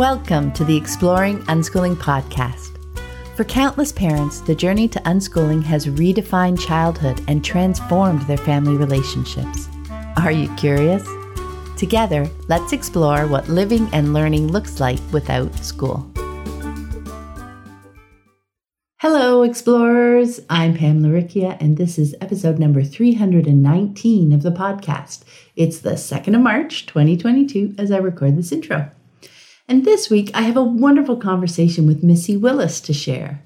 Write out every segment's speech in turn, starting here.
Welcome to the Exploring Unschooling podcast. For countless parents, the journey to unschooling has redefined childhood and transformed their family relationships. Are you curious? Together, let's explore what living and learning looks like without school. Hello, explorers. I'm Pam Laricchia, and this is episode number 319 of the podcast. It's the 2nd of March, 2022, as I record this intro. And this week, I have a wonderful conversation with Missy Willis to share.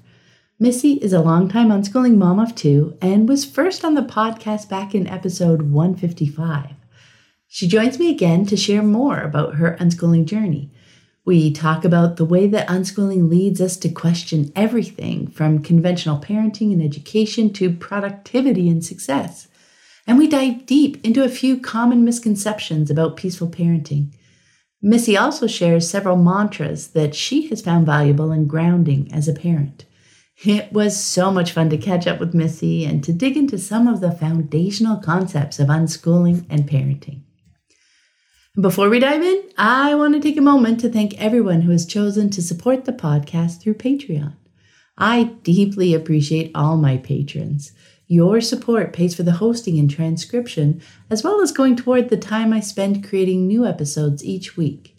Missy is a longtime unschooling mom of two and was first on the podcast back in episode 155. She joins me again to share more about her unschooling journey we talk about the way that unschooling leads us to question everything from conventional parenting and education to productivity and success. And we dive deep into a few common misconceptions about peaceful parenting. Missy also shares several mantras that she has found valuable and grounding as a parent. It was so much fun to catch up with Missy and to dig into some of the foundational concepts of unschooling and parenting. Before we dive in, I want to take a moment to thank everyone who has chosen to support the podcast through Patreon. I deeply appreciate all my patrons. Your support pays for the hosting and transcription, as well as going toward the time I spend creating new episodes each week.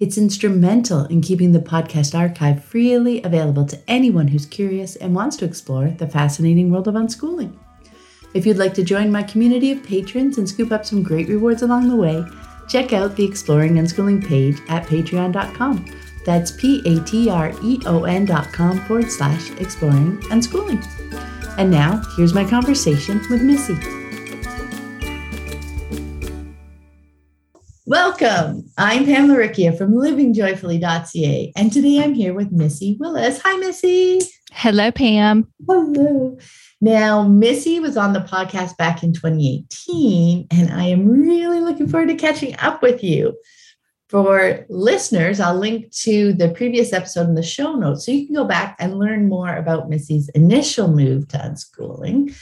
It's instrumental in keeping the podcast archive freely available to anyone who's curious and wants to explore the fascinating world of unschooling. If you'd like to join my community of patrons and scoop up some great rewards along the way, check out the Exploring Unschooling page at patreon.com. That's P A T R E O N.com forward slash exploring unschooling. And now, here's my conversation with Missy. Welcome. I'm Pam Laricchia from livingjoyfully.ca, and today I'm here with Missy Willis. Hi, Missy. Hello, Pam. Hello. Now, Missy was on the podcast back in 2018, and I am really looking forward to catching up with you. For listeners, I'll link to the previous episode in the show notes so you can go back and learn more about Missy's initial move to unschooling.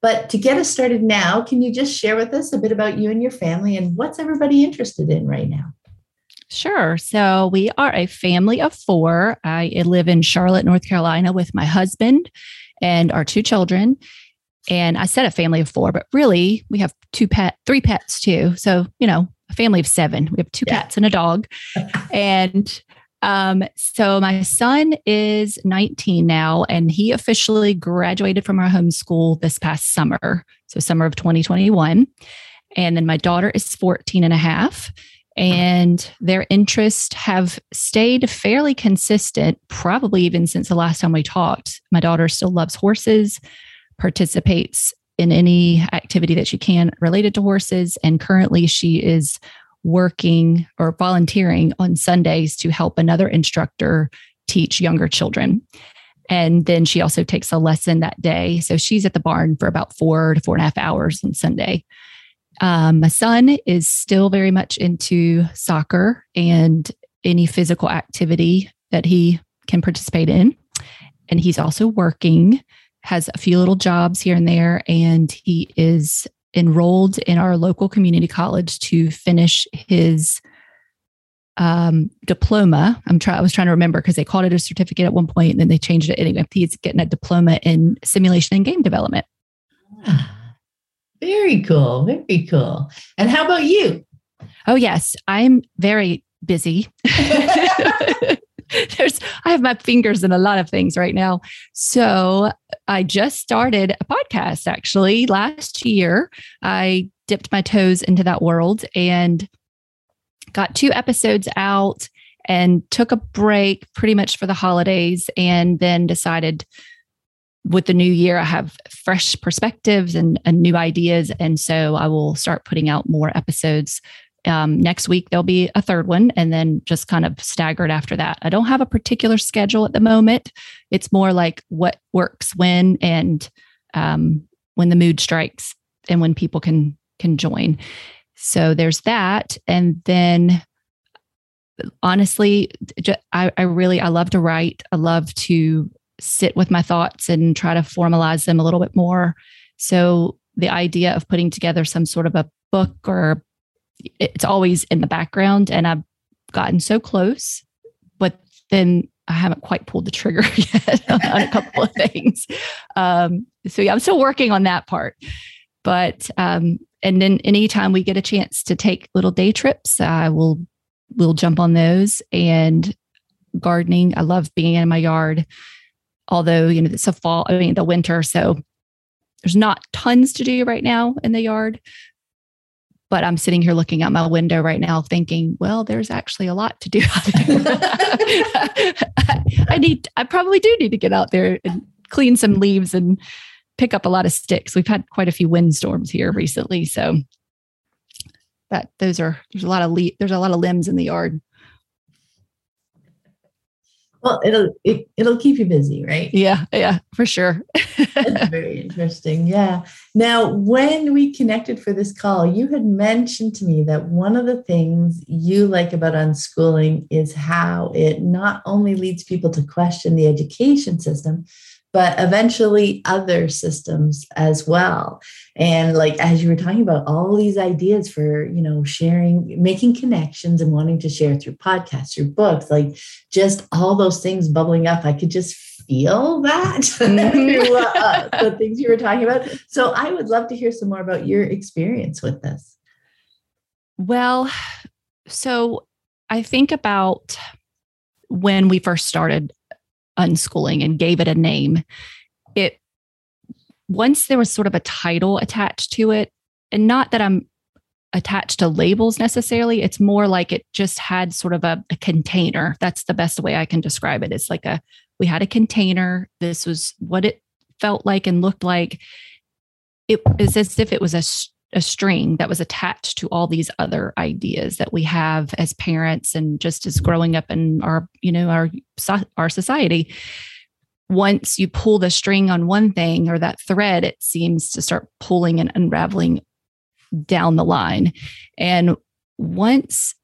But to get us started now, can you just share with us a bit about you and your family and what's everybody interested in right now? Sure. So we are a family of four. I live in Charlotte, North Carolina with my husband and our two children. And I said a family of four, but really we have two pet, three pets too. So, you know, a family of seven. We have two yeah. cats and a dog. and um, so my son is 19 now, and he officially graduated from our homeschool this past summer. So summer of 2021. And then my daughter is 14 and a half and their interests have stayed fairly consistent, probably even since the last time we talked. My daughter still loves horses, participates in any activity that she can related to horses, and currently she is working or volunteering on Sundays to help another instructor teach younger children. And then she also takes a lesson that day. So she's at the barn for about four to four and a half hours on Sunday. Um, my son is still very much into soccer and any physical activity that he can participate in. And he's also working, has a few little jobs here and there, and he is enrolled in our local community college to finish his um, diploma. I'm trying. I was trying to remember because they called it a certificate at one point, and then they changed it anyway. He's getting a diploma in simulation and game development. Ah. Very cool. Very cool. And how about you? Oh, yes. I'm very busy. There's, I have my fingers in a lot of things right now. So I just started a podcast actually last year. I dipped my toes into that world and got two episodes out and took a break pretty much for the holidays and then decided with the new year, I have fresh perspectives and, and new ideas. And so I will start putting out more episodes. Um, next week, there'll be a third one, and then just kind of staggered after that. I don't have a particular schedule at the moment. It's more like what works when and um, when the mood strikes and when people can can join. So there's that. And then honestly, I, I really I love to write. I love to sit with my thoughts and try to formalize them a little bit more. So the idea of putting together some sort of a book or it's always in the background and I've gotten so close but then I haven't quite pulled the trigger yet on a couple of things. Um, so yeah, I'm still working on that part. But um, and then anytime we get a chance to take little day trips, I will we'll jump on those and gardening. I love being in my yard. Although, you know, it's a fall, I mean the winter. So there's not tons to do right now in the yard. But I'm sitting here looking out my window right now thinking, well, there's actually a lot to do. I need I probably do need to get out there and clean some leaves and pick up a lot of sticks. We've had quite a few windstorms here recently, so but those are there's a lot of le- there's a lot of limbs in the yard. Well, it'll it, it'll keep you busy, right? Yeah, yeah, for sure. That's very interesting. Yeah. Now, when we connected for this call, you had mentioned to me that one of the things you like about unschooling is how it not only leads people to question the education system, but eventually other systems as well. And like as you were talking about all these ideas for you know sharing making connections and wanting to share through podcasts through books like just all those things bubbling up i could just feel that mm-hmm. uh, the things you were talking about. So i would love to hear some more about your experience with this. Well so i think about when we first started unschooling and gave it a name, it once there was sort of a title attached to it, and not that I'm attached to labels necessarily, it's more like it just had sort of a, a container. That's the best way I can describe it. It's like a we had a container. This was what it felt like and looked like. It is as if it was a a string that was attached to all these other ideas that we have as parents and just as growing up in our you know our our society. Once you pull the string on one thing or that thread it seems to start pulling and unraveling down the line. And once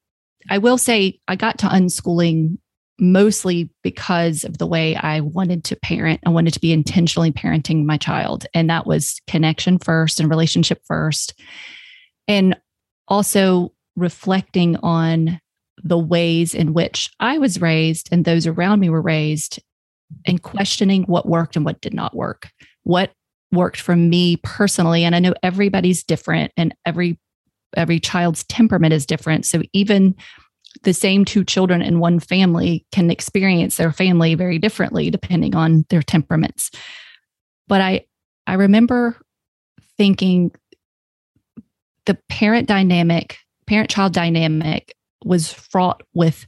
i will say i got to unschooling mostly because of the way I wanted to parent. I wanted to be intentionally parenting my child. And that was connection first and relationship first. And also reflecting on the ways in which I was raised and those around me were raised and questioning what worked and what did not work. What worked for me personally and I know everybody's different and every every child's temperament is different. So even the same two children in one family can experience their family very differently depending on their temperaments. But I I remember thinking the parent dynamic, parent child dynamic was fraught with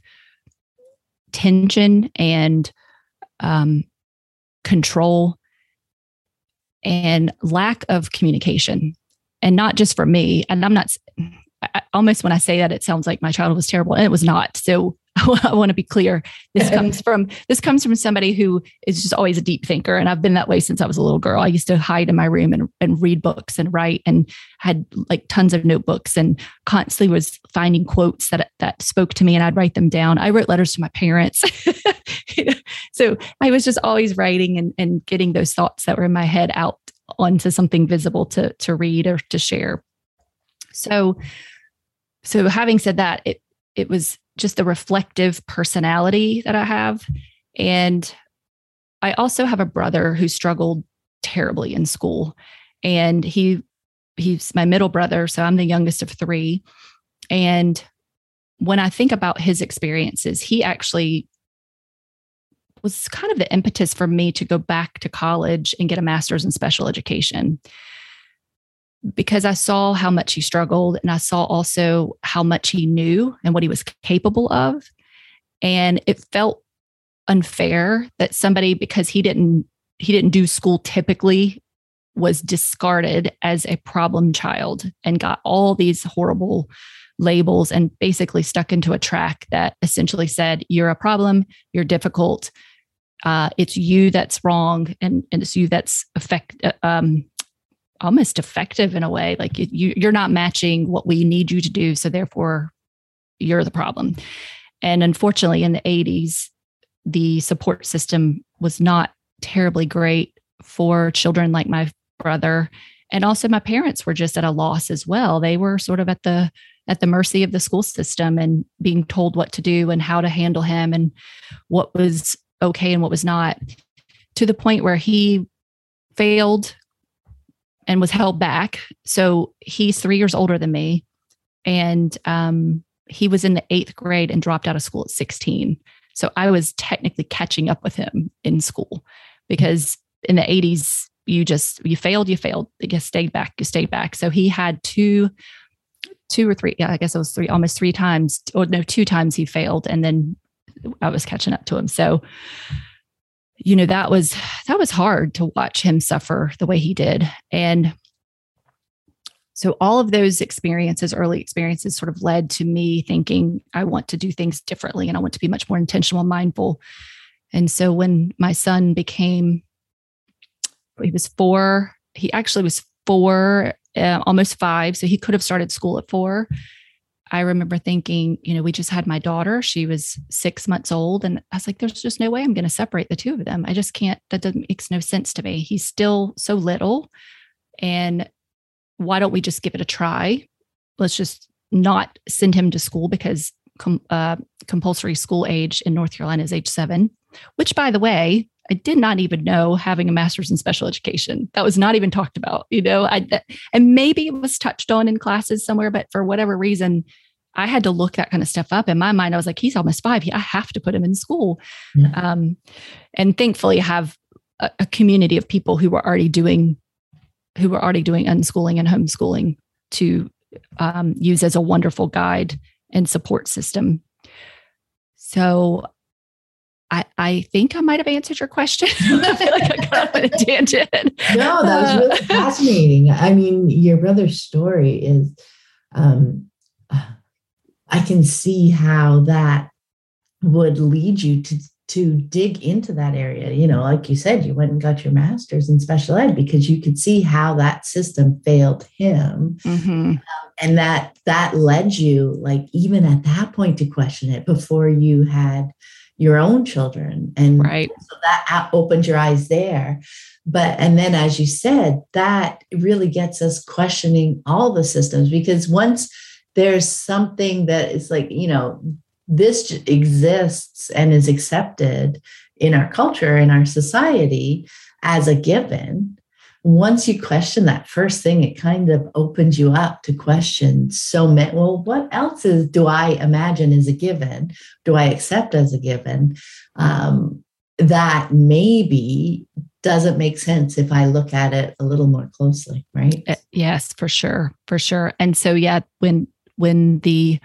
tension and um, control and lack of communication. And not just for me, and I'm not I, almost when I say that, it sounds like my child was terrible, and it was not. So I want to be clear. This comes from this comes from somebody who is just always a deep thinker, and I've been that way since I was a little girl. I used to hide in my room and, and read books and write, and had like tons of notebooks, and constantly was finding quotes that that spoke to me, and I'd write them down. I wrote letters to my parents, so I was just always writing and, and getting those thoughts that were in my head out onto something visible to to read or to share. So, so having said that, it it was just the reflective personality that I have, and I also have a brother who struggled terribly in school, and he he's my middle brother, so I'm the youngest of three, and when I think about his experiences, he actually was kind of the impetus for me to go back to college and get a master's in special education because I saw how much he struggled and I saw also how much he knew and what he was capable of. And it felt unfair that somebody, because he didn't he didn't do school typically, was discarded as a problem child and got all these horrible labels and basically stuck into a track that essentially said, You're a problem, you're difficult. Uh, it's you that's wrong and, and it's you that's affect uh, um, almost effective in a way like you you're not matching what we need you to do so therefore you're the problem. And unfortunately in the 80s the support system was not terribly great for children like my brother and also my parents were just at a loss as well. They were sort of at the at the mercy of the school system and being told what to do and how to handle him and what was okay and what was not to the point where he failed and was held back. So he's three years older than me. And um, he was in the eighth grade and dropped out of school at 16. So I was technically catching up with him in school because in the 80s, you just, you failed, you failed, you stayed back, you stayed back. So he had two, two or three, yeah, I guess it was three, almost three times, or no, two times he failed. And then I was catching up to him. So, you know, that was, that was hard to watch him suffer the way he did. And so all of those experiences, early experiences, sort of led to me thinking I want to do things differently and I want to be much more intentional and mindful. And so when my son became, he was four, he actually was four, uh, almost five. So he could have started school at four. I remember thinking, you know, we just had my daughter. She was six months old. And I was like, there's just no way I'm going to separate the two of them. I just can't, that doesn't makes no sense to me. He's still so little. And why don't we just give it a try? Let's just not send him to school because com- uh, compulsory school age in North Carolina is age seven, which, by the way, I did not even know having a master's in special education. That was not even talked about, you know. I and maybe it was touched on in classes somewhere, but for whatever reason, I had to look that kind of stuff up. In my mind, I was like, he's almost five. I have to put him in school. Yeah. Um, and thankfully, have a, a community of people who were already doing who were already doing unschooling and homeschooling to um, use as a wonderful guide and support system. So I, I think I might have answered your question. I feel like I got on a tangent. No, that was really fascinating. I mean, your brother's story is, um, I can see how that would lead you to to dig into that area. You know, like you said, you went and got your master's in special ed because you could see how that system failed him. Mm-hmm. Um, and that that led you, like even at that point, to question it before you had your own children. And right. so that opened your eyes there. But and then as you said, that really gets us questioning all the systems because once there's something that is like, you know, this exists and is accepted in our culture, in our society as a given. Once you question that first thing, it kind of opens you up to question so many. Well, what else is do I imagine is a given? Do I accept as a given? Um, that maybe doesn't make sense if I look at it a little more closely, right? Uh, yes, for sure, for sure. And so, yeah, when when the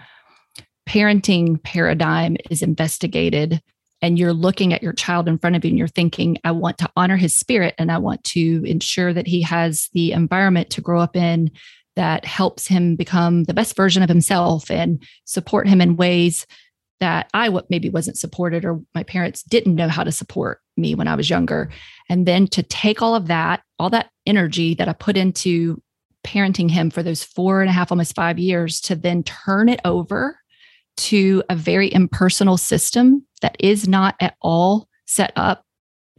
parenting paradigm is investigated and you're looking at your child in front of you and you're thinking, I want to honor his spirit and I want to ensure that he has the environment to grow up in that helps him become the best version of himself and support him in ways that I maybe wasn't supported or my parents didn't know how to support me when I was younger. And then to take all of that, all that energy that I put into parenting him for those four and a half, almost five years, to then turn it over to a very impersonal system that is not at all set up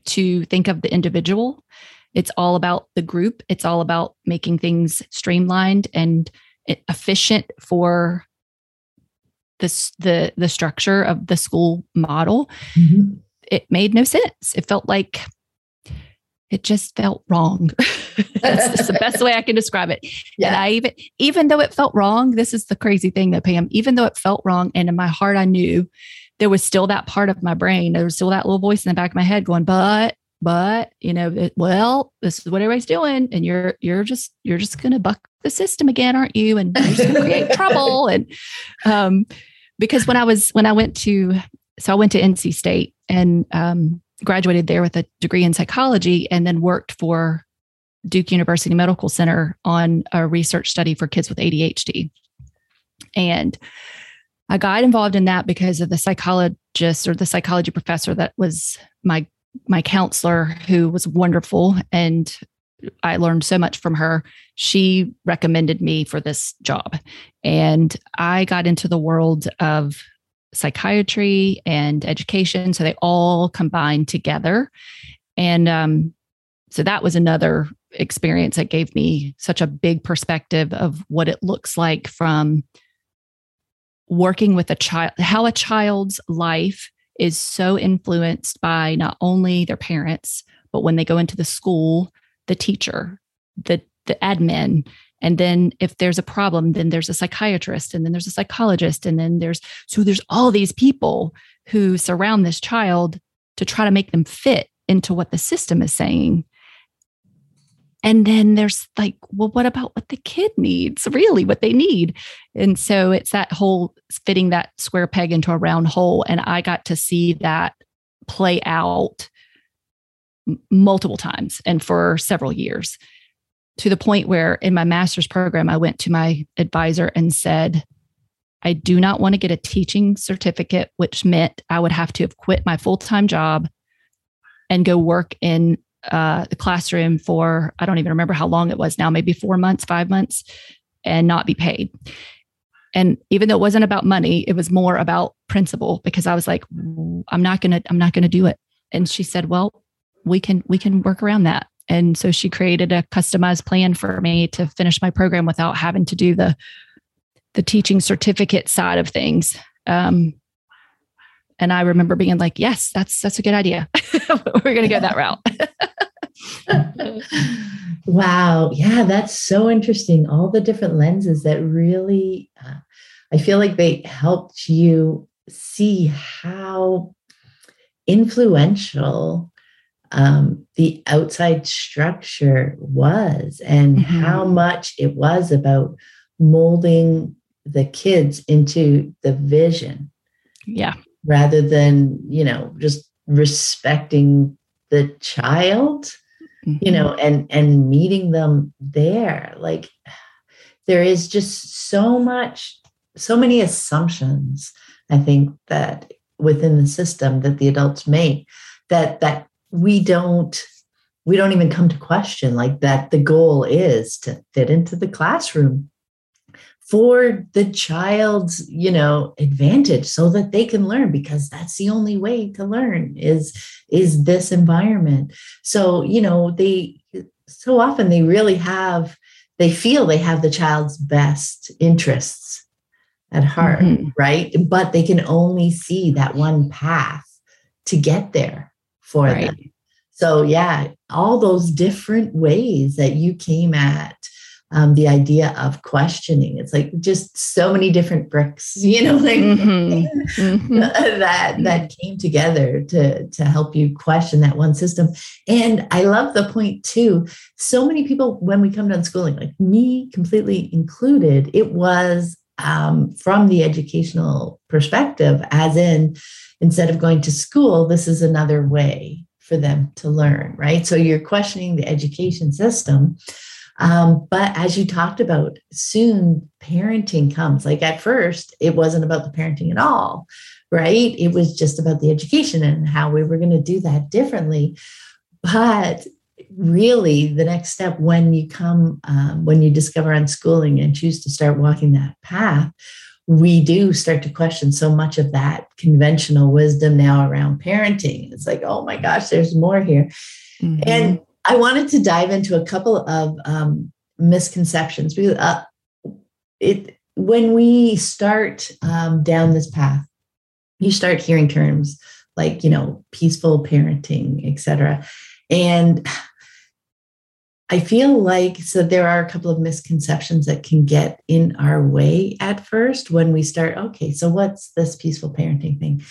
to think of the individual. It's all about the group. It's all about making things streamlined and efficient for this the the structure of the school model. Mm-hmm. It made no sense. It felt like it just felt wrong. That's the best way I can describe it. Yeah. And I even, even though it felt wrong, this is the crazy thing that Pam, even though it felt wrong, and in my heart, I knew there was still that part of my brain. There was still that little voice in the back of my head going, but, but, you know, it, well, this is what everybody's doing. And you're, you're just, you're just going to buck the system again, aren't you? And you're just going to create trouble. And, um, because when I was, when I went to, so I went to NC State and, um, graduated there with a degree in psychology and then worked for Duke University Medical Center on a research study for kids with ADHD. And I got involved in that because of the psychologist or the psychology professor that was my my counselor who was wonderful and I learned so much from her. She recommended me for this job. And I got into the world of psychiatry and education. So they all combined together. And um, so that was another experience that gave me such a big perspective of what it looks like from working with a child, how a child's life is so influenced by not only their parents, but when they go into the school, the teacher, the the admin, and then if there's a problem, then there's a psychiatrist, and then there's a psychologist, and then there's so there's all these people who surround this child to try to make them fit into what the system is saying. And then there's like, well, what about what the kid needs, really, what they need? And so it's that whole fitting that square peg into a round hole. And I got to see that play out multiple times and for several years to the point where in my master's program, I went to my advisor and said, I do not want to get a teaching certificate, which meant I would have to have quit my full time job and go work in uh, the classroom for, I don't even remember how long it was now, maybe four months, five months, and not be paid. And even though it wasn't about money, it was more about principle because I was like, I'm not going to, I'm not going to do it. And she said, well, we can, we can work around that. And so she created a customized plan for me to finish my program without having to do the the teaching certificate side of things. Um, and I remember being like, "Yes, that's that's a good idea. We're going to go that route." wow, yeah, that's so interesting. All the different lenses that really, uh, I feel like they helped you see how influential um, the outside structure was and mm-hmm. how much it was about molding the kids into the vision. Yeah. Rather than, you know, just respecting the child, mm-hmm. you know, and and meeting them there. Like there is just so much so many assumptions I think that within the system that the adults make that that we don't we don't even come to question like that the goal is to fit into the classroom for the child's you know advantage so that they can learn because that's the only way to learn is is this environment. So you know they so often they really have they feel they have the child's best interests at heart mm-hmm. right? But they can only see that one path to get there for right. them. So, yeah, all those different ways that you came at um, the idea of questioning. It's like just so many different bricks, you know, like mm-hmm. mm-hmm. that that came together to to help you question that one system. And I love the point too. So many people, when we come to unschooling, like me completely included, it was um, from the educational perspective, as in instead of going to school, this is another way for them to learn, right? So you're questioning the education system. Um, but as you talked about, soon parenting comes. Like at first, it wasn't about the parenting at all, right? It was just about the education and how we were going to do that differently. But really, the next step when you come, um, when you discover unschooling and choose to start walking that path, we do start to question so much of that conventional wisdom now around parenting. It's like, oh my gosh, there's more here. Mm-hmm. And I wanted to dive into a couple of um, misconceptions because uh, it when we start um, down this path, you start hearing terms like you know peaceful parenting, etc. And I feel like so there are a couple of misconceptions that can get in our way at first when we start, okay, so what's this peaceful parenting thing?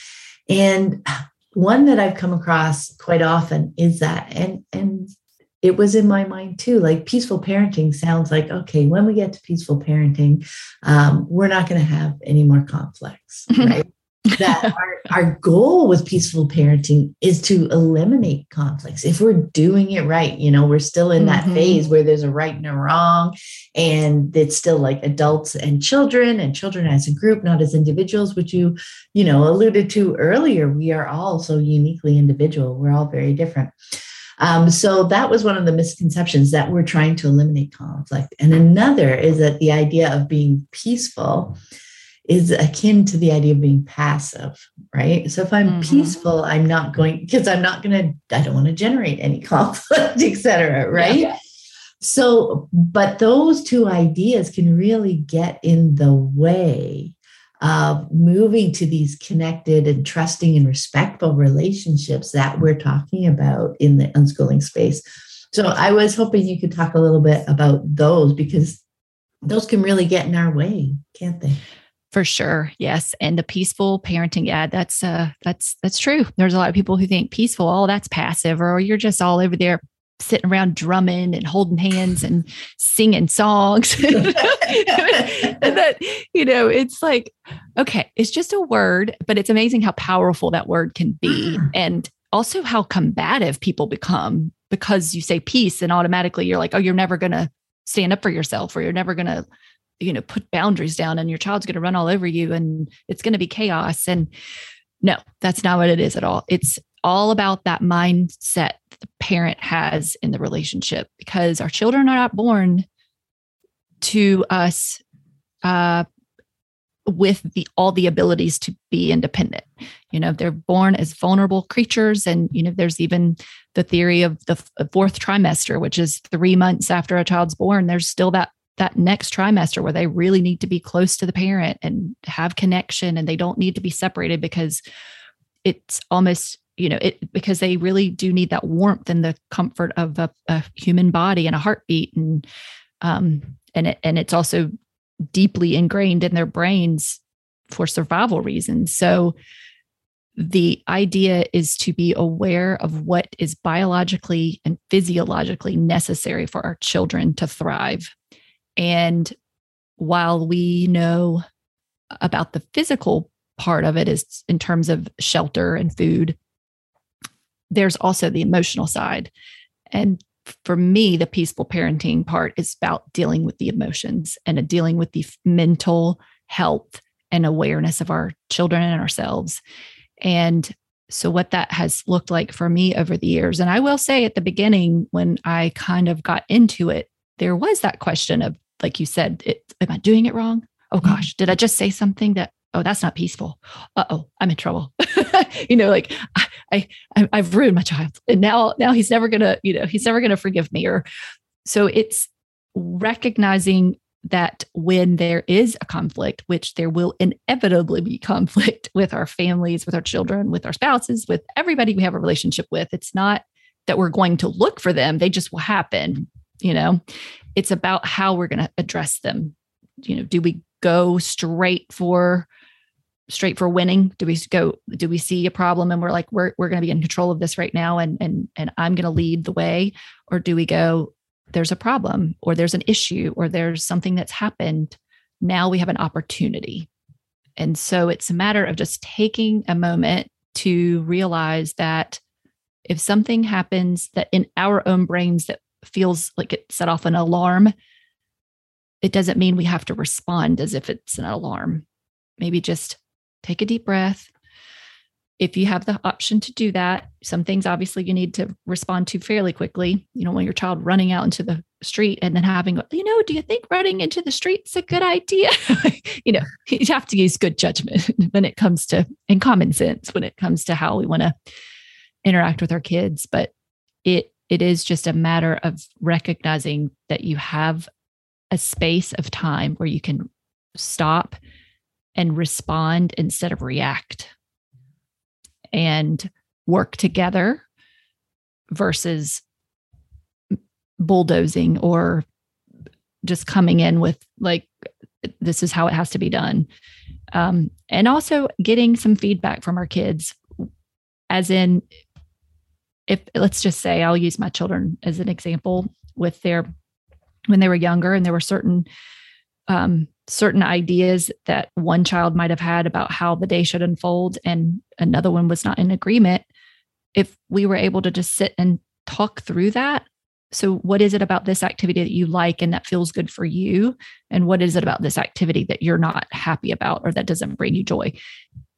And one that I've come across quite often is that, and and it was in my mind too, like peaceful parenting sounds like, okay, when we get to peaceful parenting, um, we're not going to have any more conflicts, right? That our, our goal with peaceful parenting is to eliminate conflicts. If we're doing it right you know we're still in that mm-hmm. phase where there's a right and a wrong and it's still like adults and children and children as a group not as individuals which you you know alluded to earlier we are all so uniquely individual. We're all very different. Um, so that was one of the misconceptions that we're trying to eliminate conflict. And another is that the idea of being peaceful is akin to the idea of being passive, right? So if I'm mm-hmm. peaceful, I'm not going because I'm not going to, I don't want to generate any conflict, et cetera, Right. Yeah. So, but those two ideas can really get in the way of moving to these connected and trusting and respectful relationships that we're talking about in the unschooling space. So I was hoping you could talk a little bit about those because those can really get in our way, can't they? For sure. Yes. And the peaceful parenting, yeah, that's uh that's that's true. There's a lot of people who think peaceful, oh, that's passive, or you're just all over there sitting around drumming and holding hands and singing songs. and that, you know, it's like, okay, it's just a word, but it's amazing how powerful that word can be. And also how combative people become because you say peace and automatically you're like, oh, you're never going to stand up for yourself or you're never going to you know put boundaries down and your child's going to run all over you and it's going to be chaos. And no that's not what it is at all. It's all about that mindset the parent has in the relationship because our children are not born to us uh, with the all the abilities to be independent. You know they're born as vulnerable creatures and you know there's even the theory of the fourth trimester which is 3 months after a child's born there's still that that next trimester where they really need to be close to the parent and have connection and they don't need to be separated because it's almost you know it because they really do need that warmth and the comfort of a, a human body and a heartbeat and um and it, and it's also deeply ingrained in their brains for survival reasons. So the idea is to be aware of what is biologically and physiologically necessary for our children to thrive and while we know about the physical part of it is in terms of shelter and food, there's also the emotional side. And for me, the peaceful parenting part is about dealing with the emotions and dealing with the mental health and awareness of our children and ourselves. And so, what that has looked like for me over the years, and I will say at the beginning, when I kind of got into it, there was that question of like you said, it, am I doing it wrong? Oh mm-hmm. gosh, did I just say something that, oh, that's not peaceful. Uh oh, I'm in trouble. you know, like I, I, I've ruined my child. And now, now he's never gonna, you know, he's never gonna forgive me. Or so it's recognizing that when there is a conflict, which there will inevitably be conflict with our families, with our children, with our spouses, with everybody we have a relationship with, it's not that we're going to look for them, they just will happen, you know it's about how we're going to address them. You know do we go straight for straight for winning? Do we go do we see a problem and we're like we're, we're going to be in control of this right now and and and i'm going to lead the way? Or do we go there's a problem or there's an issue or there's something that's happened. Now we have an opportunity. And so it's a matter of just taking a moment to realize that if something happens that in our own brains that feels like it set off an alarm, it doesn't mean we have to respond as if it's an alarm. Maybe just take a deep breath. If you have the option to do that, some things obviously you need to respond to fairly quickly. You know, when your child running out into the street and then having, you know, do you think running into the street is a good idea? you know, you have to use good judgment when it comes to and common sense when it comes to how we want to interact with our kids. But it it is just a matter of recognizing that you have a space of time where you can stop and respond instead of react and work together versus bulldozing or just coming in with like this is how it has to be done. Um, and also getting some feedback from our kids as in if let's just say I'll use my children as an example with their when they were younger and there were certain um, certain ideas that one child might have had about how the day should unfold and another one was not in agreement if we were able to just sit and talk through that so what is it about this activity that you like and that feels good for you? And what is it about this activity that you're not happy about or that doesn't bring you joy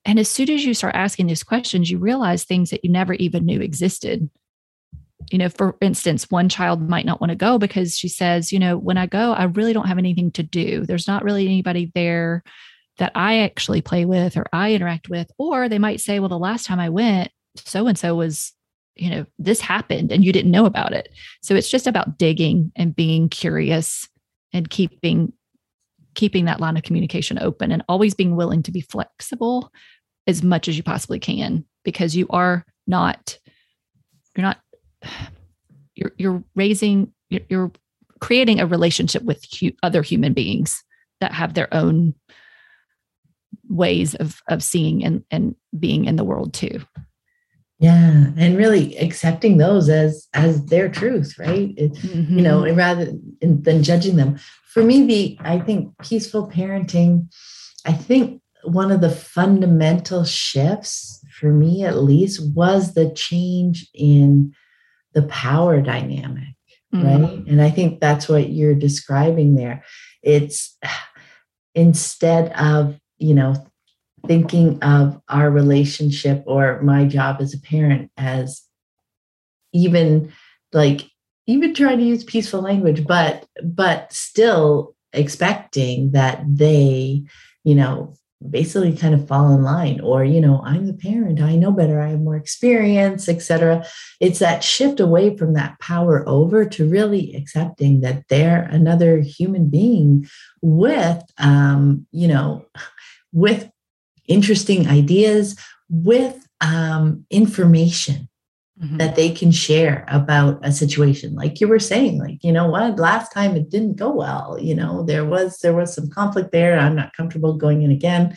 and as soon as you start asking these questions, you realize things that you never even knew existed. You know, for instance, one child might not want to go because she says, you know, when I go, I really don't have anything to do. There's not really anybody there that I actually play with or I interact with. Or they might say, well, the last time I went, so and so was, you know, this happened and you didn't know about it. So it's just about digging and being curious and keeping keeping that line of communication open and always being willing to be flexible as much as you possibly can because you are not you're not you're you're raising you're, you're creating a relationship with hu- other human beings that have their own ways of of seeing and and being in the world too yeah and really accepting those as as their truth right it, mm-hmm. you know mm-hmm. rather than judging them for me the i think peaceful parenting i think one of the fundamental shifts for me at least was the change in the power dynamic mm-hmm. right and i think that's what you're describing there it's instead of you know thinking of our relationship or my job as a parent as even like even trying to use peaceful language but but still expecting that they you know basically kind of fall in line or you know i'm the parent i know better i have more experience etc it's that shift away from that power over to really accepting that they're another human being with um you know with interesting ideas with um, information mm-hmm. that they can share about a situation like you were saying like you know what last time it didn't go well you know there was there was some conflict there i'm not comfortable going in again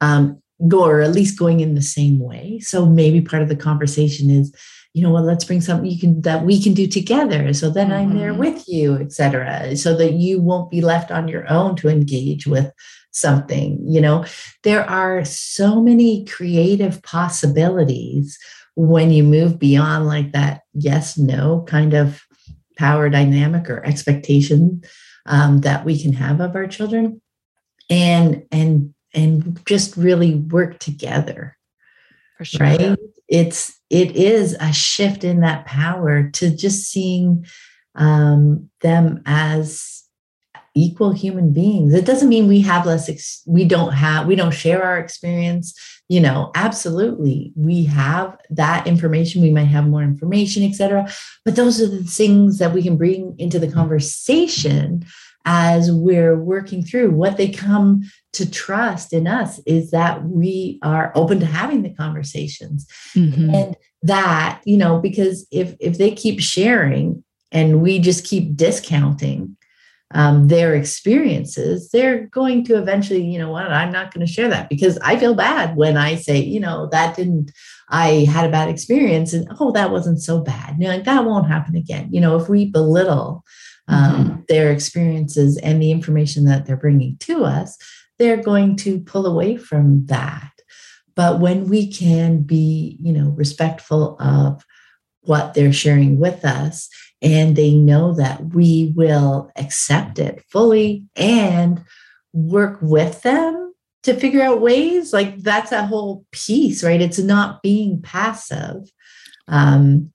um, go or at least going in the same way so maybe part of the conversation is you know what let's bring something you can that we can do together so then mm-hmm. i'm there mm-hmm. with you etc so that you won't be left on your own to engage with something you know there are so many creative possibilities when you move beyond like that yes no kind of power dynamic or expectation um, that we can have of our children and and and just really work together. For sure. Right? It's it is a shift in that power to just seeing um, them as equal human beings. It doesn't mean we have less ex- we don't have we don't share our experience. You know absolutely we have that information. We might have more information etc but those are the things that we can bring into the conversation as we're working through. What they come to trust in us is that we are open to having the conversations. Mm-hmm. and that you know because if if they keep sharing and we just keep discounting um, their experiences, they're going to eventually, you know what, I'm not going to share that because I feel bad when I say, you know, that didn't, I had a bad experience and oh, that wasn't so bad. You know, like that won't happen again. You know, if we belittle um, mm-hmm. their experiences and the information that they're bringing to us, they're going to pull away from that. But when we can be, you know, respectful of what they're sharing with us and they know that we will accept it fully and work with them to figure out ways like that's a whole piece right? It's not being passive. Um,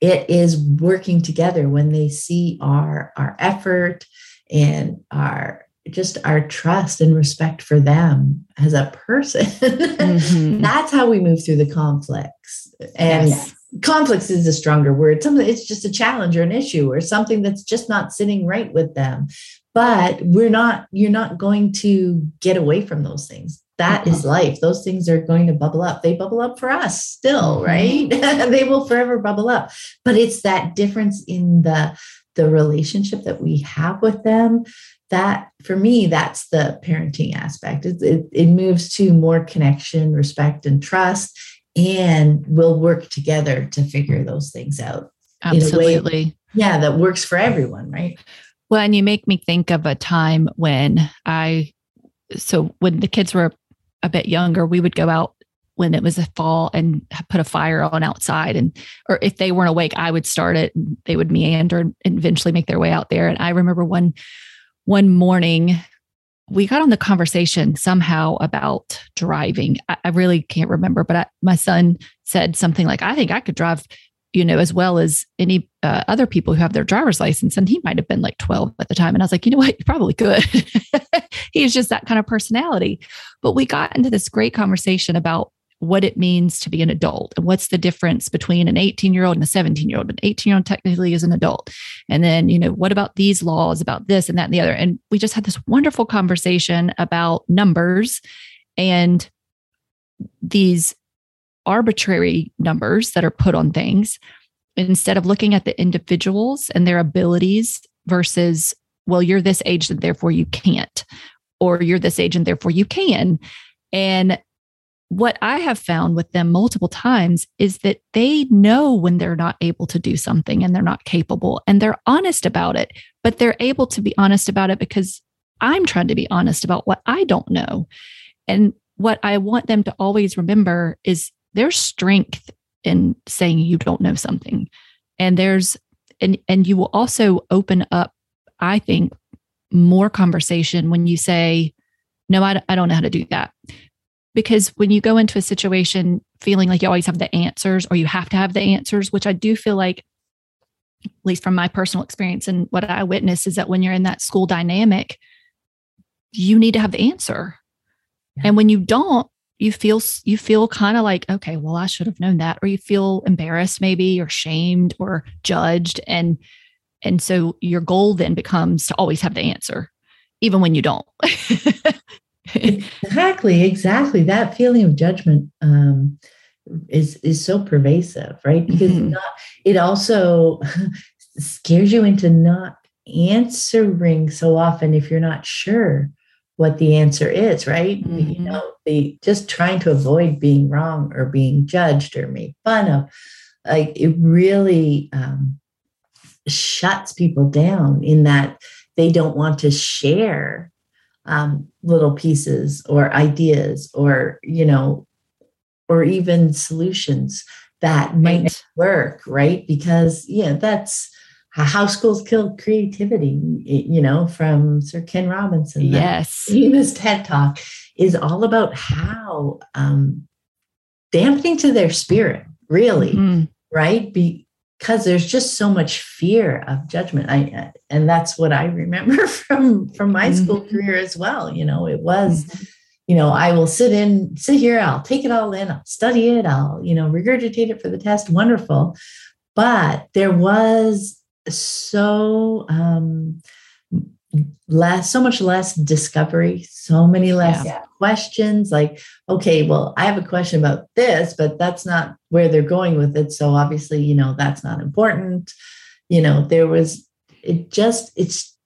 it is working together when they see our our effort and our just our trust and respect for them as a person. Mm-hmm. that's how we move through the conflicts. And yes conflicts is a stronger word. Something it's just a challenge or an issue or something that's just not sitting right with them. But we're not you're not going to get away from those things. That mm-hmm. life. Those things are going to bubble up. They bubble up for us still mm-hmm. right? They will forever bubble up. But it's that difference in the the relationship that we have with them that for me that's the parenting aspect. It, it, it moves to more connection respect and trust and we'll work together to figure those things out. Absolutely. Way, yeah, that works for everyone, right? Well, and you make me think of a time when I, so when the kids were a bit younger, we would go out when it was a fall and put a fire on outside and or if they weren't awake i would start it and they would meander and eventually make their way out there and i remember one one morning we got on the conversation somehow about driving. I, I really can't remember, but I, my son said something like, I think I could drive, you know, as well as any uh, other people who have their driver's license. And he might have been like 12 at the time. And I was like, you know what? You probably could. He's just that kind of personality. But we got into this great conversation about what it means to be an adult and what's the difference between an 18 year old and a 17 year old an 18 year old technically is an adult. And then you know what about these laws about this and that and the other? And we just had this wonderful conversation about numbers and these arbitrary numbers that are put on things instead of looking at the individuals and their abilities versus well you're this age and therefore you can't or you're this age and therefore you can. And what I have found with them multiple times is that they know when they're not able to do something and they're not capable and they're honest about it, but they're able to be honest about it because I'm trying to be honest about what I don't know. And what I want them to always remember is there's strength in saying you don't know something. And there's and and you will also open up I think more conversation when you say no I, I don't know how to do that because when you go into a situation feeling like you always have the answers or you have to have the answers, which I do feel like, at least from my personal experience and what I witness, is that when you're in that school dynamic, you need to have the answer. Yeah. And when you don't, you feel you feel kind of like okay well i should have known that or you feel embarrassed maybe or shamed or judged and and so your goal then becomes to always have the answer even when you don't exactly, exactly. That feeling of judgment um, is is so pervasive, right? Because mm-hmm. not, it also scares you into not answering so often if you're not sure what the answer is, right? Mm-hmm. You know, the just trying to avoid being wrong or being judged or made fun of, like it really um, shuts people down in that they don't want to share um, little pieces or ideas or you know or even solutions that might work right? Because yeah that's how schools kill creativity you know from sir ken robinson yes. famous ted talk is all about how um dampening to their spirit really mm-hmm. right? Be, because there's just so much fear of judgment i and that's what i remember from from my mm-hmm. school career as well you know it was mm-hmm. you know i will sit in sit here i'll take it all in i'll study it i'll you know regurgitate it for the test wonderful but there was so um less so much less discovery so many less yeah. questions like okay well i have a question about this but that's not where they're going with it so obviously you know that's not important you know there was it just it's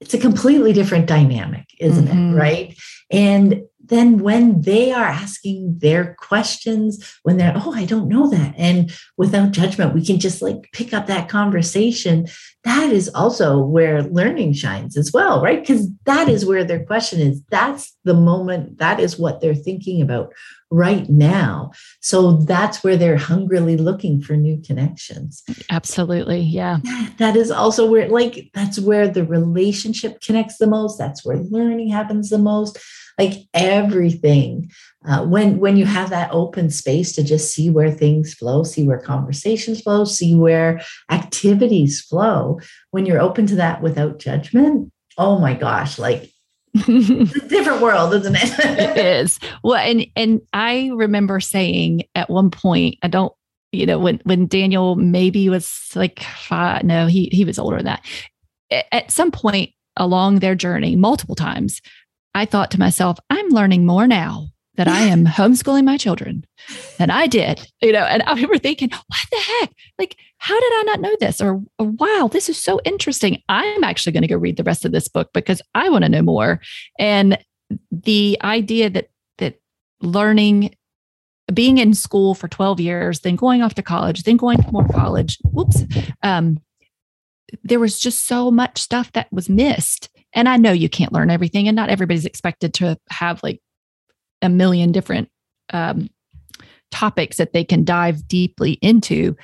it's a completely different dynamic isn't mm-hmm. it right and then when they are asking their questions, when they're, oh, I don't know that. And without judgment, we can just like pick up that conversation. That is also where learning shines as well, right? Because that is where their question is. That's the moment, that is what they're thinking about right now. So that's where they're hungrily looking for new connections. Absolutely. Yeah. That is also where, like, that's where the relationship connects the most. That's where learning happens the most like everything uh, when when you have that open space to just see where things flow see where conversations flow see where activities flow when you're open to that without judgment oh my gosh like it's a different world isn't it? It is. Well and and i remember saying at one point i don't you know when when daniel maybe was like five no he he was older than that. At some point along their journey multiple times I thought to myself, I'm learning more now that I am homeschooling my children than I did, you know, and I remember thinking, what the heck? Like, how did I not know this? Or, wow, this is so interesting. I'm actually going to go read the rest of this book because I want to know more. And the idea that that learning being in school for 12 years, then going off to college, then going to more college, whoops, um, there was just so much stuff that was missed and I know you can't learn everything, and not everybody's expected to have like a million different um, topics that they can dive deeply into.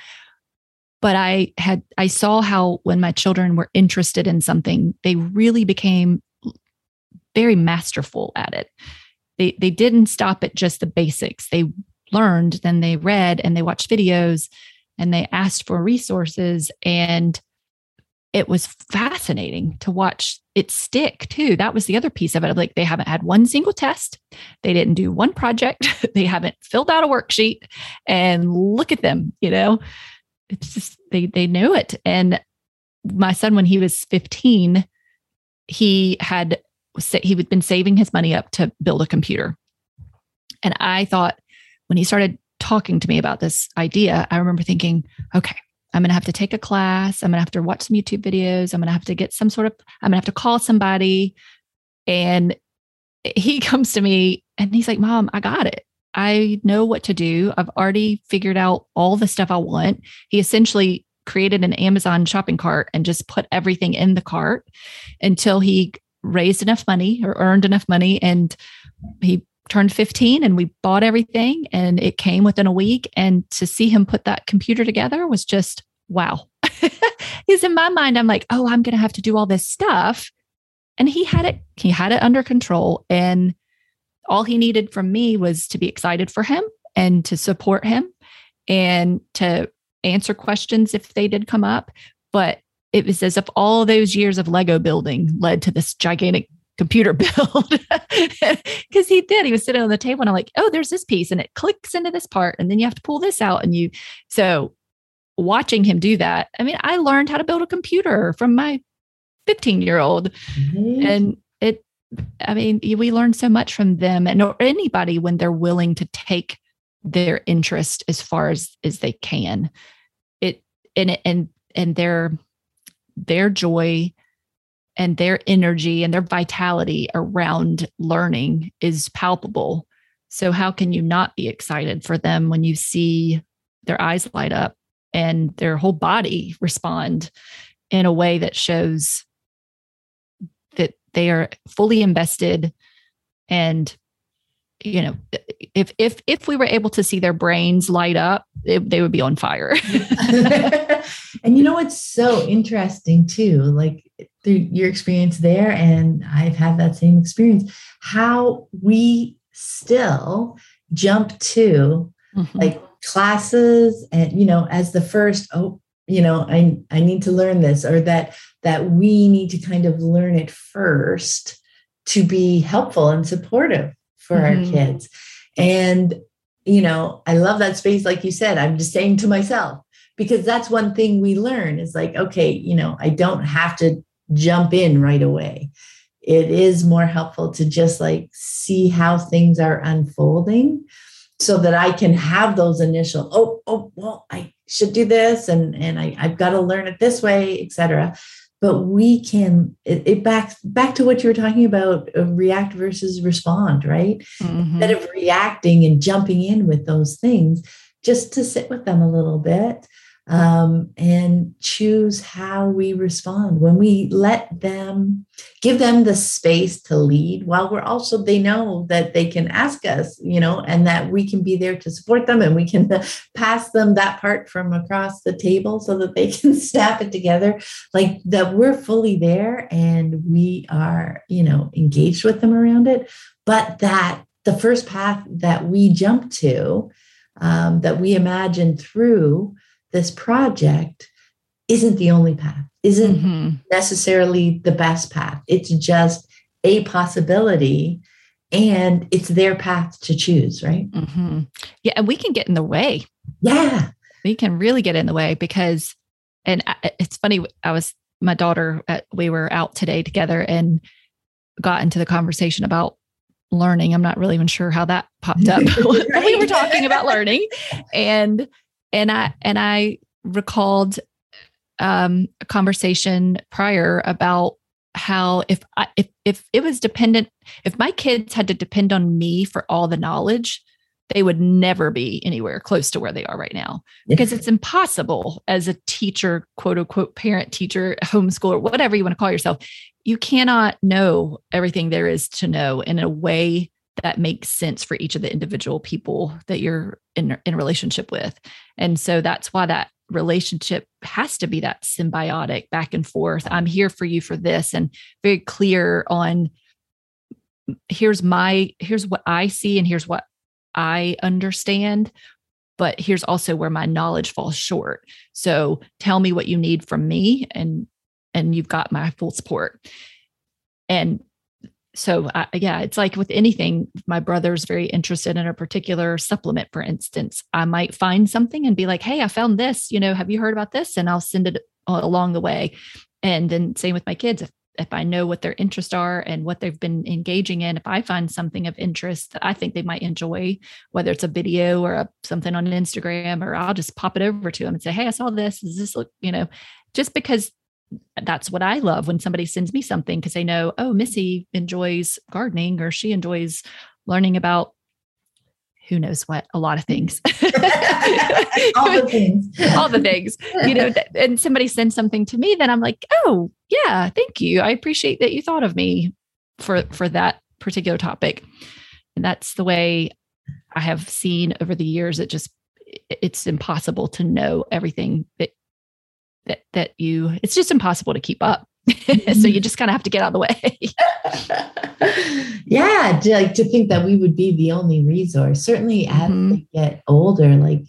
But I had, I saw how when my children were interested in something, they really became very masterful at it. They, they didn't stop at just the basics. They learned, then they read and they watched videos and they asked for resources and it was fascinating to watch it stick too. That was the other piece of it. Like they haven't had one single test, they didn't do one project, they haven't filled out a worksheet, and look at them. You know, it's just they they knew it. And my son, when he was fifteen, he had he had been saving his money up to build a computer, and I thought when he started talking to me about this idea, I remember thinking, okay, I'm going to have to take a class. I'm going to have to watch some YouTube videos. I'm going to have to get some sort of, I'm going to have to call somebody. And he comes to me and he's like, Mom, I got it. I know what to do. I've already figured out all the stuff I want. He essentially created an Amazon shopping cart and just put everything in the cart until he raised enough money or earned enough money. And he turned 15 and we bought everything and it came within a week. And to see him put that computer together was just wow. Because in my mind, I'm like, oh, I'm going to have to do all this stuff. And he had it, he had it under control. And all he needed from me was to be excited for him and to support him and to answer questions if they did come up. But it was as if all those years of Lego building led to this gigantic computer build because he did. He was sitting on the table and I'm like, oh, there's this piece and it clicks into this part. And then you have to pull this out. And you, so watching him do that, I mean, I learned how to build a computer from my 15 year old. Mm-hmm. And it, I mean, we learn so much from them and or anybody when they're willing to take their interest as far as as they can. It and and and their their joy and their energy and their vitality around learning is palpable. So, how can you not be excited for them when you see their eyes light up and their whole body respond in a way that shows they are fully invested and you know if if if we were able to see their brains light up it, they would be on fire and you know what's so interesting too like through your experience there and i've had that same experience how we still jump to mm-hmm. like classes and you know as the first oh you know i i need to learn this or that that we need to kind of learn it first to be helpful and supportive for mm-hmm. our kids and you know i love that space like you said i'm just saying to myself because that's one thing we learn is like okay you know i don't have to jump in right away. It is more helpful to just like see how things are unfolding so that I can have those initial, oh, oh, well, I should do this and, and I, I've got to learn it this way, etc. But we can it, it back back to what you were talking about, uh, react versus respond, right? Mm-hmm. Instead of reacting and jumping in with those things, just to sit with them a little bit um, and choose how we respond. When we let them give them the space to lead while we're also they know that they can ask us you know and that we can be there to support them and we can pass them that part from across the table so that they can snap it together. Like that we're fully there and we are you know engaged with them around it. But that the first path that we jump to um, that we imagine through this project isn't the only path, isn't mm-hmm. necessarily the best path. It's just a possibility and it's their path to choose, right? Mm-hmm. Yeah. And we can get in the way. Yeah. We can really get in the way because, and it's funny, I was, my daughter, uh, we were out today together and got into the conversation about learning. I'm not really even sure how that popped up. we were talking about learning and and I and I recalled um, a conversation prior about how if I, if if it was dependent if my kids had to depend on me for all the knowledge they would never be anywhere close to where they are right now. Because it's impossible as a teacher quote unquote parent teacher homeschooler whatever you want to call yourself you cannot know everything there is to know in a way that makes sense for each of the individual people that you're in in relationship with. And so that's why that relationship has to be that symbiotic back and forth. I'm here for you for this and very clear on here's my here's what i see and here's what i understand but here's also where my knowledge falls short. So tell me what you need from me and and you've got my full support. And so uh, yeah it's like with anything my brother's very interested in a particular supplement for instance. I might find something and be like hey i found this you know have you heard about this? And i'll send it along the way. And then same with my kids if, if i know what their interests are and what they've been engaging in if i find something of interest that i think they might enjoy whether it's a video or a, something on instagram or i'll just pop it over to them and say hey i saw this. Does this look you know? Just because that's what I love when somebody sends me something because they know, oh, Missy enjoys gardening or she enjoys learning about who knows what, a lot of things. all the things. all the things. You know, and somebody sends something to me, then I'm like, oh, yeah, thank you. I appreciate that you thought of me for for that particular topic. And that's the way I have seen over the years it just it's impossible to know everything that that that you it's just impossible to keep up so you just kind of have to get out of the way yeah to, like to think that we would be the only resource certainly as mm-hmm. they get older like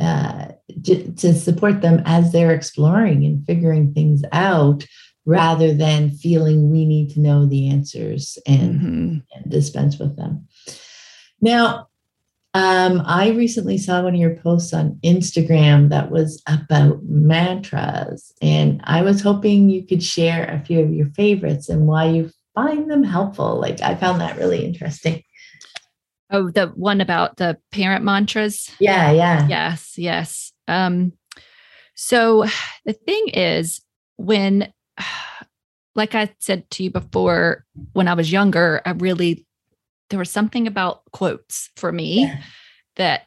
uh, to, to support them as they're exploring and figuring things out rather than feeling we need to know the answers and, mm-hmm. and dispense with them now um, I recently saw one of your posts on Instagram that was about mantras, and I was hoping you could share a few of your favorites and why you find them helpful. Like, I found that really interesting. Oh, the one about the parent mantras? Yeah, yeah. Yes, yes. Um, so the thing is, when, like I said to you before, when I was younger, I really there was something about quotes for me yeah. that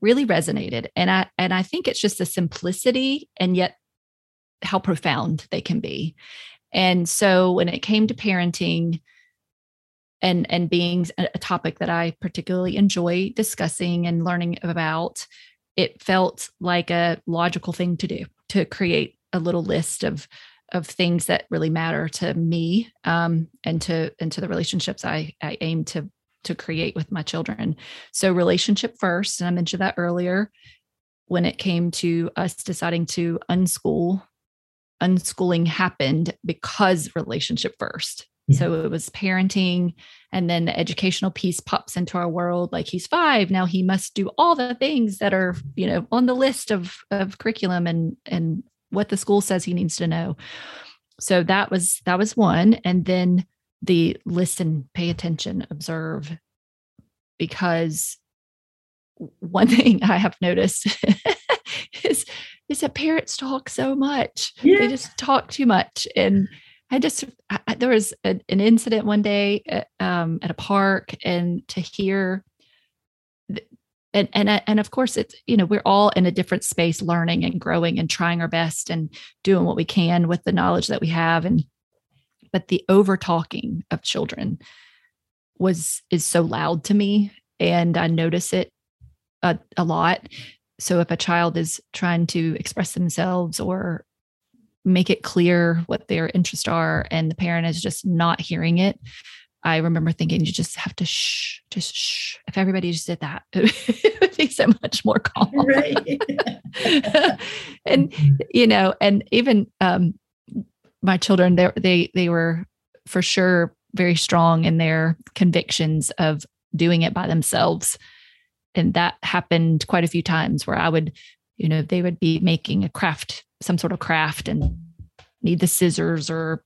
really resonated and i and i think it's just the simplicity and yet how profound they can be and so when it came to parenting and and being a topic that i particularly enjoy discussing and learning about it felt like a logical thing to do to create a little list of of things that really matter to me um, and to and to the relationships I, I aim to to create with my children. So relationship first, and I mentioned that earlier when it came to us deciding to unschool. Unschooling happened because relationship first. Yeah. So it was parenting, and then the educational piece pops into our world. Like he's five now, he must do all the things that are you know on the list of of curriculum and and what the school says he needs to know. So that was that was one. And then the listen pay attention observe because one thing i have noticed is is that parents talk so much. Yeah. they just talk too much. And i just I, there was a, an incident one day at, um, at a park and to hear and and uh, and of course it's you know we're all in a different space learning and growing and trying our best and doing what we can with the knowledge that we have. And but the over talking of children was is so loud to me and i notice it a, a lot. So if a child is trying to express themselves or make it clear what their interests are and the parent is just not hearing it I remember thinking you just have to shh, just shh. If everybody just did that, it would be so much more calm. Right. and mm-hmm. you know, and even um, my children, they they they were for sure very strong in their convictions of doing it by themselves, and that happened quite a few times where I would, you know, they would be making a craft, some sort of craft, and need the scissors or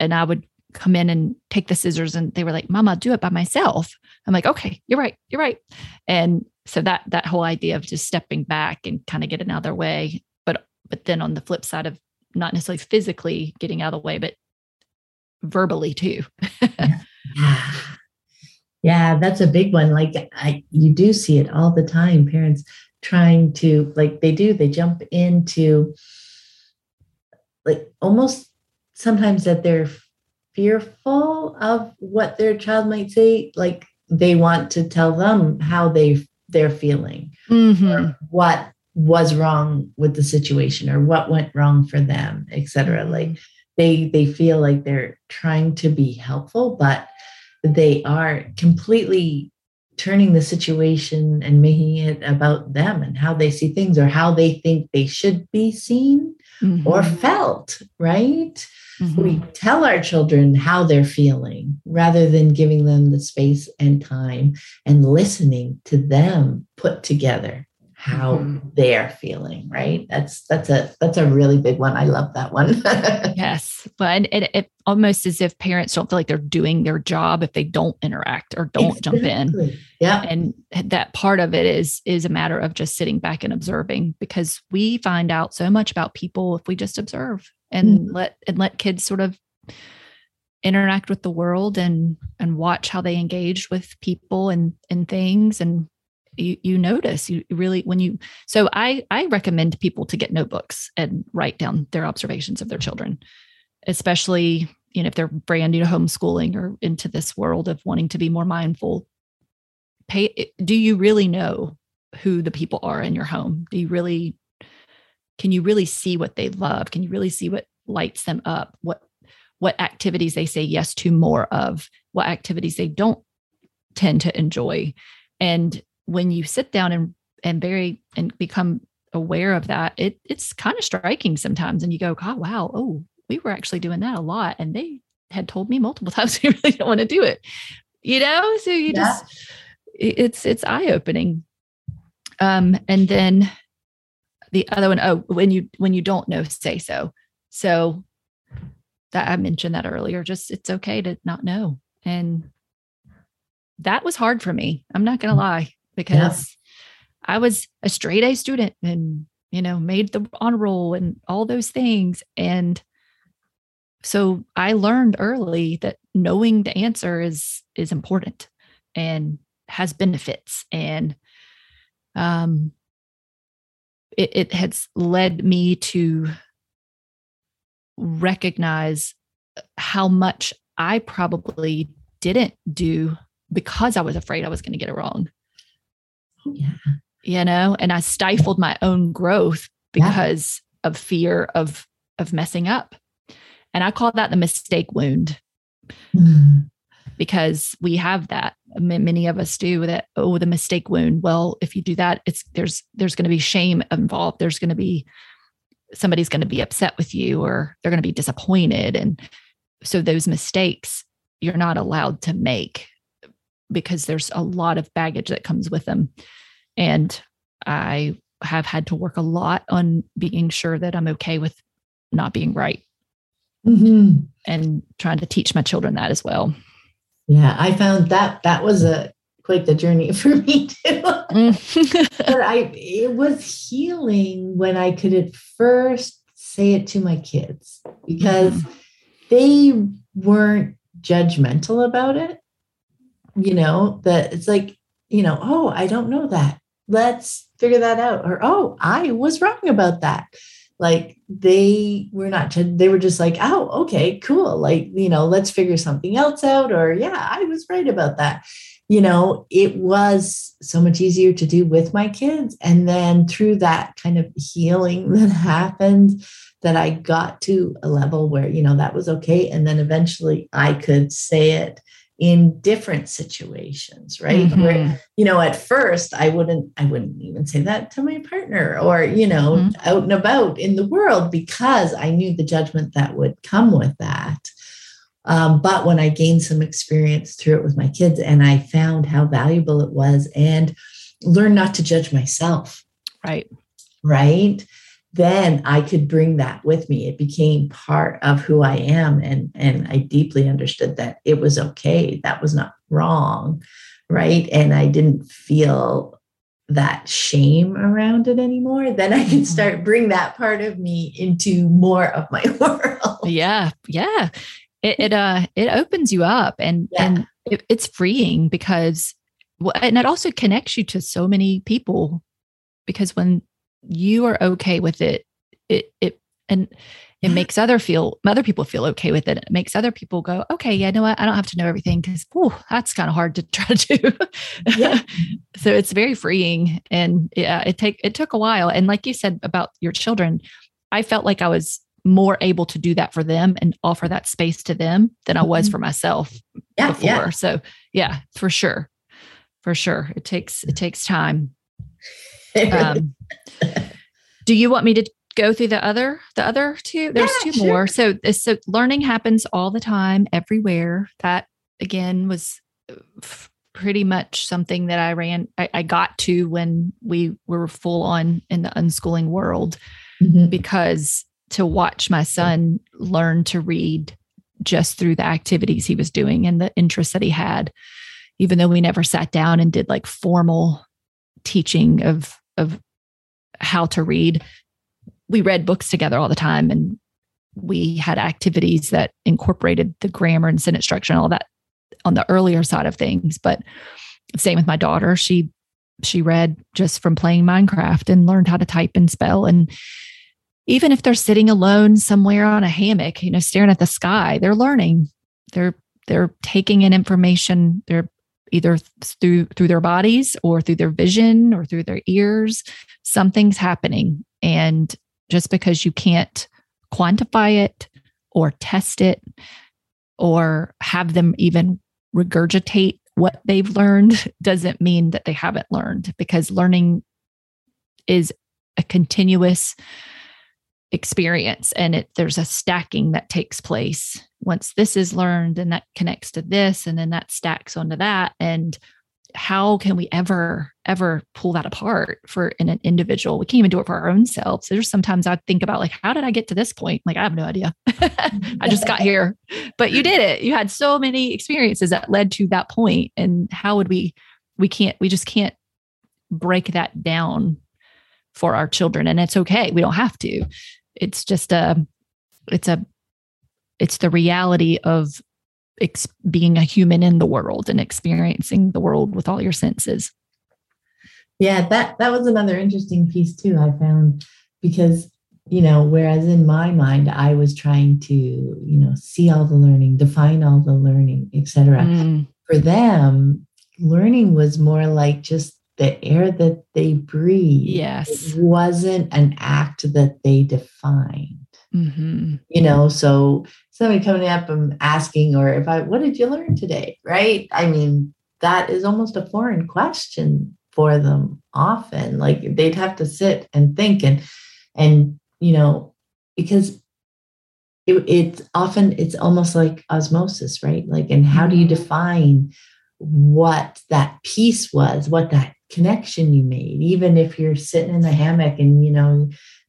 and I would come in and take the scissors and they were like mama do it by myself. I'm like okay you're right you're right. And so that that whole idea of just stepping back and kind of getting out of their way but but then on the flip side of not necessarily physically getting out of the way but verbally too. Yeah. yeah that's a big one. Like I, you do see it all the time parents trying to like they do they jump into like almost sometimes that they're fearful of what their child might say like they want to tell them how they they're feeling mm-hmm. what was wrong with the situation or what went wrong for them etc like they they feel like they're trying to be helpful but they are completely turning the situation and making it about them and how they see things or how they think they should be seen mm-hmm. or felt, right? Mm-hmm. We tell our children how they're feeling rather than giving them the space and time and listening to them put together how mm-hmm. they're feeling right that's that's a that's a really big one i love that one yes but it, it, almost as if parents don't feel like they're doing their job if they don't interact or don't exactly. jump in yeah and that part of it is is a matter of just sitting back and observing because we find out so much about people if we just observe and mm-hmm. let and let kids sort of interact with the world and and watch how they engage with people and and things. And you, you notice you really when you so i i recommend people to get notebooks and write down their observations of their children especially you know if they're brand new to homeschooling or into this world of wanting to be more mindful. Pay do you really know who the people are in your home? Do you really can you really see what they love can you really see what lights them up what what activities they say yes to more of what activities they don't tend to enjoy and when you sit down and and very and become aware of that, it it's kind of striking sometimes. And you go, oh wow, oh, we were actually doing that a lot. And they had told me multiple times we really don't want to do it. You know, so you yeah. just it's it's eye-opening. Um, and then the other one, oh, when you when you don't know, say so. So that I mentioned that earlier. Just it's okay to not know. And that was hard for me. I'm not gonna mm. lie because yeah. I was a straight A student and, you know, made the honor roll and all those things. And so I learned early that knowing the answer is is important and has benefits. And um it, it has led me to recognize how much I probably didn't do because I was afraid I was going to get it wrong. Yeah. You know, and I stifled my own growth because yeah. of fear of of messing up. And I call that the mistake wound. Mm. Because we have that. Many of us do that. Oh, the mistake wound. Well, if you do that, it's there's there's going to be shame involved. There's going to be somebody's going to be upset with you or they're going to be disappointed. And so those mistakes you're not allowed to make because there's a lot of baggage that comes with them. And I have had to work a lot on being sure that I'm okay with not being right mm-hmm. and trying to teach my children that as well. Yeah, I found that that was a quite the journey for me too. Mm. but I it was healing when I could at first say it to my kids because mm-hmm. they weren't judgmental about it you know, that it's like, you know, oh, I don't know that. Let's figure that out. Or, oh, I was wrong about that. Like they were not, they were just like, oh, okay, cool. Like, you know, let's figure something else out. Or, yeah, I was right about that. You know, it was so much easier to do with my kids. And then through that kind of healing that happened, that I got to a level where, you know, that was okay. And then eventually I could say it in different situations right? Mm-hmm. where you know at first i wouldn't i wouldn't even say that to my partner or you know mm-hmm. out and about in the world because i knew the judgment that would come with that. Um, but when i gained some experience through it with my kids and i found how valuable it was and learned not to judge myself. Right. Right then I could bring that with me. It became part of who I am. And, and I deeply understood that it was okay. That was not wrong. Right. And I didn't feel that shame around it anymore. Then I can mm-hmm. start bring that part of me into more of my world. Yeah. Yeah. It, it uh it opens you up and yeah. and it, it's freeing because and it also connects you to so many people because when you are okay with it, it it and it makes other feel other people feel okay with it. It makes other people go, okay, yeah, you know what? I don't have to know everything because that's kind of hard to try to do. Yeah. so it's very freeing. And yeah, it take it took a while. And like you said about your children, I felt like I was more able to do that for them and offer that space to them than I was mm-hmm. for myself yeah, before. Yeah. So yeah, for sure. For sure. It takes it takes time. Um, do you want me to go through the other the other two? There's Yeah, two sure. more. So so learning happens all the time, everywhere. That again was uh, pretty much something that I ran. I, I got to when we were full on in the unschooling world Mhm. because to watch my son learn to read just through the activities he was doing and the interests that he had, even though we never sat down and did like formal teaching of of how to read, we read books together all the time and we had activities that incorporated the grammar and sentence structure and all that on the earlier side of things. But same with my daughter. She she read just from playing Minecraft and learned how to type and spell. And even if they're sitting alone somewhere on a hammock, you know, staring at the sky, they're learning. They're they're taking in information. They're either through through their bodies or through their vision or through their ears. Something's happening. And just because you can't quantify it or test it or have them even regurgitate what they've learned doesn't mean that they haven't learned because learning is a continuous experience and it there's a stacking that takes place. Once this is learned and that connects to this and then that stacks onto that. And how can we ever ever pull that apart for in an individual? We can't even do it for our own selves. There's sometimes i think about like how did i get to this point? Like i have no idea. I just got here. But you did it. You had so many experiences that led to that point. And how would we we can't we just can't break that down for our children. And it's okay. We don't have to it's just a it's a it's the reality of ex- being a human in the world and experiencing the world with all your senses Yeah, that that was another interesting piece too. I found because you know, whereas in my mind I was trying to you know see all the learning, define all the learning, etc. Mm, For them, learning was more like just the air that they breathe. yes It wasn't an act that they defined. hmm You know, so somebody coming up and asking, or if I, what did you learn today? Right? I mean, that is almost a foreign question for them often. Like they'd have to sit and think and and you know, because it, it's often it's almost like osmosis, right? Like, and how do you Mhm. define what that piece was, what that connection you made, even if you're sitting in the hammock and you know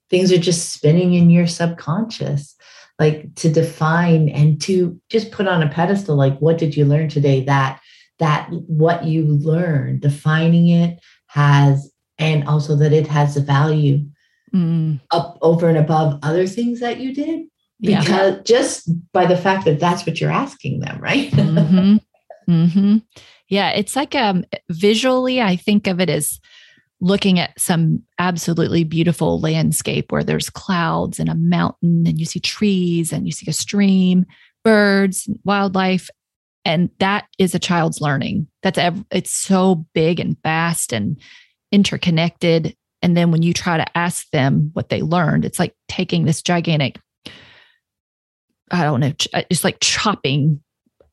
things are just spinning in your subconscious like to define and to just put on a pedestal like what did you learn today that that what you learned defining it has and also that it has a value Mm, up over and above other things that you did? Yeah. Because just by the fact that that's what you're asking them right? Hmm hmm Yeah, it's like um visually, I think of it as looking at some absolutely beautiful landscape where there's clouds and a mountain and you see trees and you see a stream, birds, wildlife. And that is a child's learning. That's ev- it's so big and vast and interconnected. And then when you try to ask them what they learned, it's like taking this gigantic, I don't know, uh, it's like chopping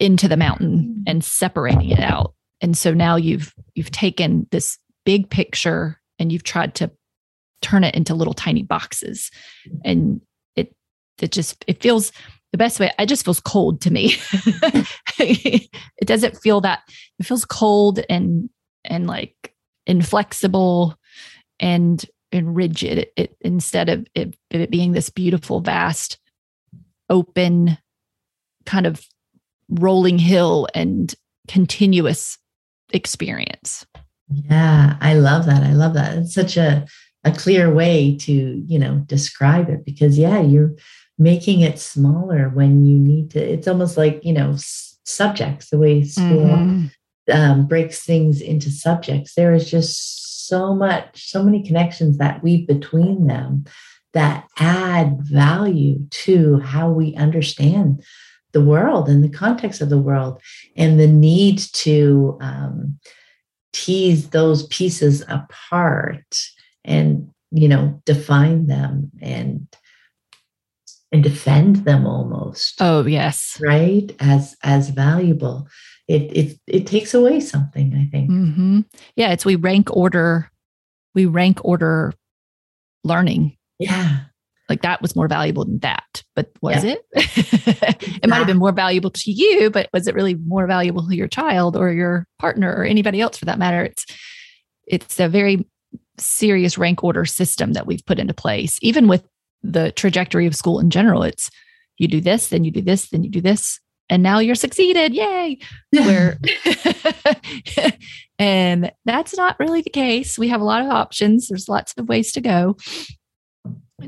into the mountain mm-hmm. and separating it out. And so now you've you've taken this big picture and you've tried to turn it into little tiny boxes. And it it just it feels the best way it just feels cold to me. it doesn't feel that it feels cold and and like inflexible and and rigid it, it instead of it, it being this beautiful vast open kind of rolling hill and continuous experience. yeah i love that i love that it's such a a clear way to you know describe it because yeah you're making it smaller when you need to it's almost like you know s- subjects the way school Mhm. um, breaks things into subjects, there is just so much, so many connections that weave between them that add value to how we understand the world and the context of the world and the need to um, tease those pieces apart and you know define them and and defend them almost. Oh yes. right? As as valuable. It it it takes away something i think. Hmm Yeah, it's we rank order, we rank order learning. yeah like that was more valuable than that. But was yeah. it? it might have been more valuable to you, but was it really more valuable to your child or your partner or anybody else for that matter? It's it's a very serious rank order system that we've put into place. Even with the trajectory of school in general, it's you do this, then you do this, then you do this, and now you're succeeded. Yay. Where and that's not really the case. We have a lot of options. There's lots of ways to go.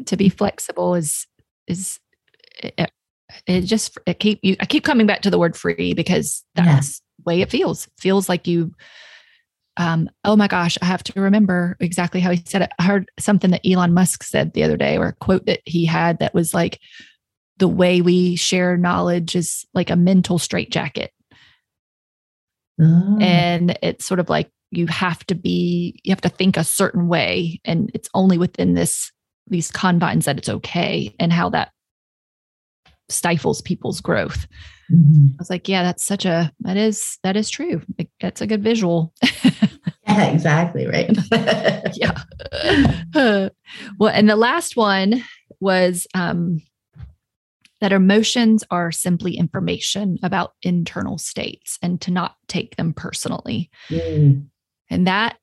To be flexible is is it, it just it keep you I keep coming back to the word free because that's yeah. the way it feels. feels like you um, oh my gosh, I have to remember exactly how he said it. I heard something that Elon Musk said the other day, or a quote that he had that was like, the way we share knowledge is like a mental straitjacket. Oh. And it's sort of like you have to be, you have to think a certain way. And it's only within this, these confines that it's okay and how that stifles people's growth. Mm-hmm. I was like, yeah, that's such a, that is, that is true. That's a good visual. yeah, exactly. Right. yeah. well, and the last one was, um, that emotions are simply information about internal states and to not take them personally. Mm. And that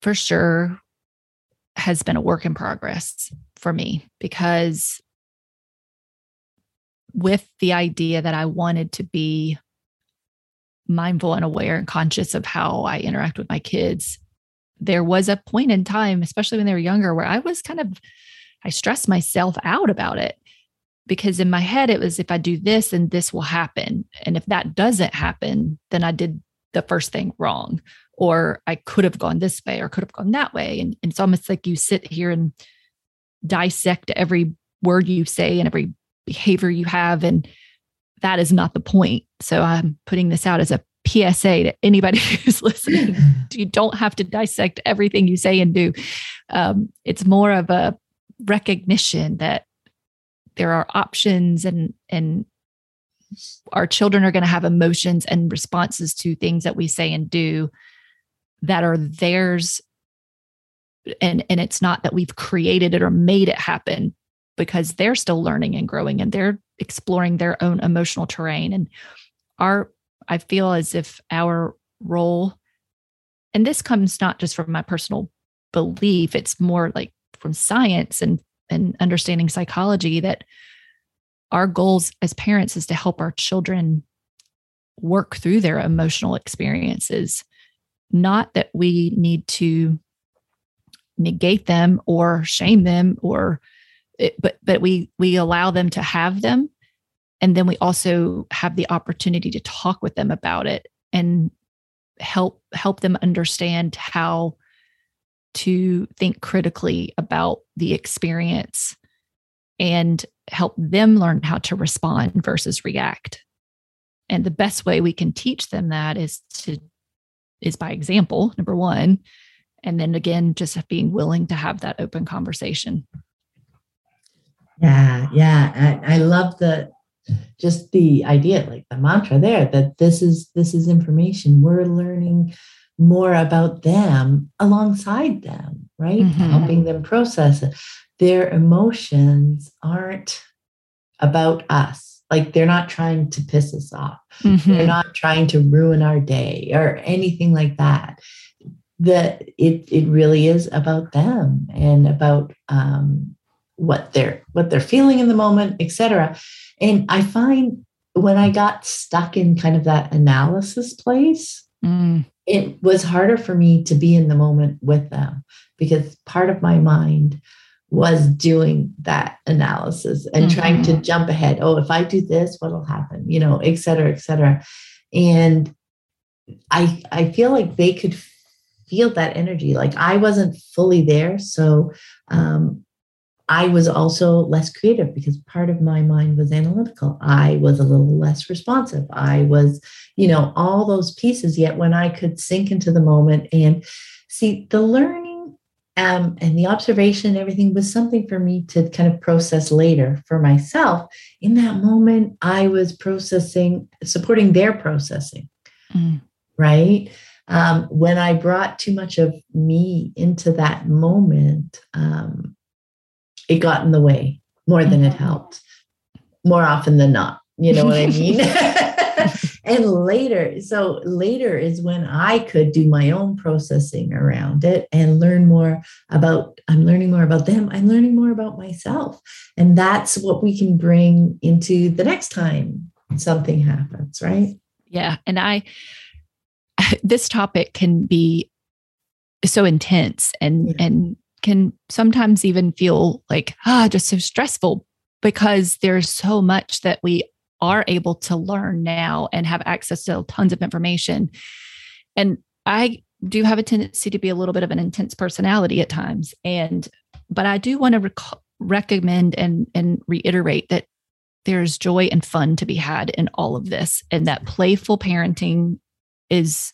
for sure has been a work in progress for me because with the idea that I wanted to be mindful and aware and conscious of how I interact with my kids, there was a point in time, especially when they were younger, where I was kind of, I stressed myself out about it because in my head it was if I do this and this will happen. And if that doesn't happen, then I did the first thing wrong. Or I could have gone this way or could have gone that way. And, and it's almost like you sit here and dissect every word you say and every behavior you have. And that is not the point. So I'm putting this out as a PSA to anybody who's listening. you don't have to dissect everything you say and do. Um, it's more of a recognition that there are options and and our children are going to have emotions and responses to things that we say and do that are theirs. And and it's not that we've created it or made it happen because they're still learning and growing and they're exploring their own emotional terrain. And our i feel as if our role and this comes not just from my personal belief it's more like from science and and understanding psychology that our goals as parents is to help our children work through their emotional experiences. Not that we need to negate them or shame them or it, but but we we allow them to have them. And then we also have the opportunity to talk with them about it and help help them understand how to think critically about the experience and help them learn how to respond versus react. And the best way we can teach them that is to is by example, number 1, and then again just being willing to have that open conversation. Yeah, yeah, I, I love the just the idea like the mantra there that this is this is information we're learning more about them alongside them, right? Mm-hmm. Helping them process it. Their emotions aren't about us. Like they're not trying to piss us off. Mm-hmm. They're not trying to ruin our day or anything like that. That it it really is about them and about um, what they're what they're feeling in the moment, etc. And I find when I got stuck in kind of that analysis place, mm it was harder for me to be in the moment with them because part of my mind was doing that analysis and mm-hmm. trying to mm-hmm. jump ahead. Oh, if I do this, what'll happen? You know, et cetera, et cetera. And I I feel like they could feel that energy. Like I wasn't fully there. So um, I was also less creative because part of my mind was analytical. I was a little less responsive. I was, you know, all those pieces. Yet when I could sink into the moment and see the learning um, and the observation and everything was something for me to kind of process later for myself. In that moment, I was processing, supporting their processing, mm. right? Um, when I brought too much of me into that moment, um, it got in the way more than it Mm-hmm. helped, more often than not. You know what I mean? and later, so later is when I could do my own processing around it and learn more about, I'm learning more about them. I'm learning more about myself. And that's what we can bring into the next time something happens, right? Yeah. And I, this topic can be so intense and, Yeah. and can sometimes even feel like, ah, just so stressful because there's so much that we are able to learn now and have access to tons of information. And I do have a tendency to be a little bit of an intense personality at times. And, but I do want to rec- recommend and, and reiterate that there's joy and fun to be had in all of this and that playful parenting is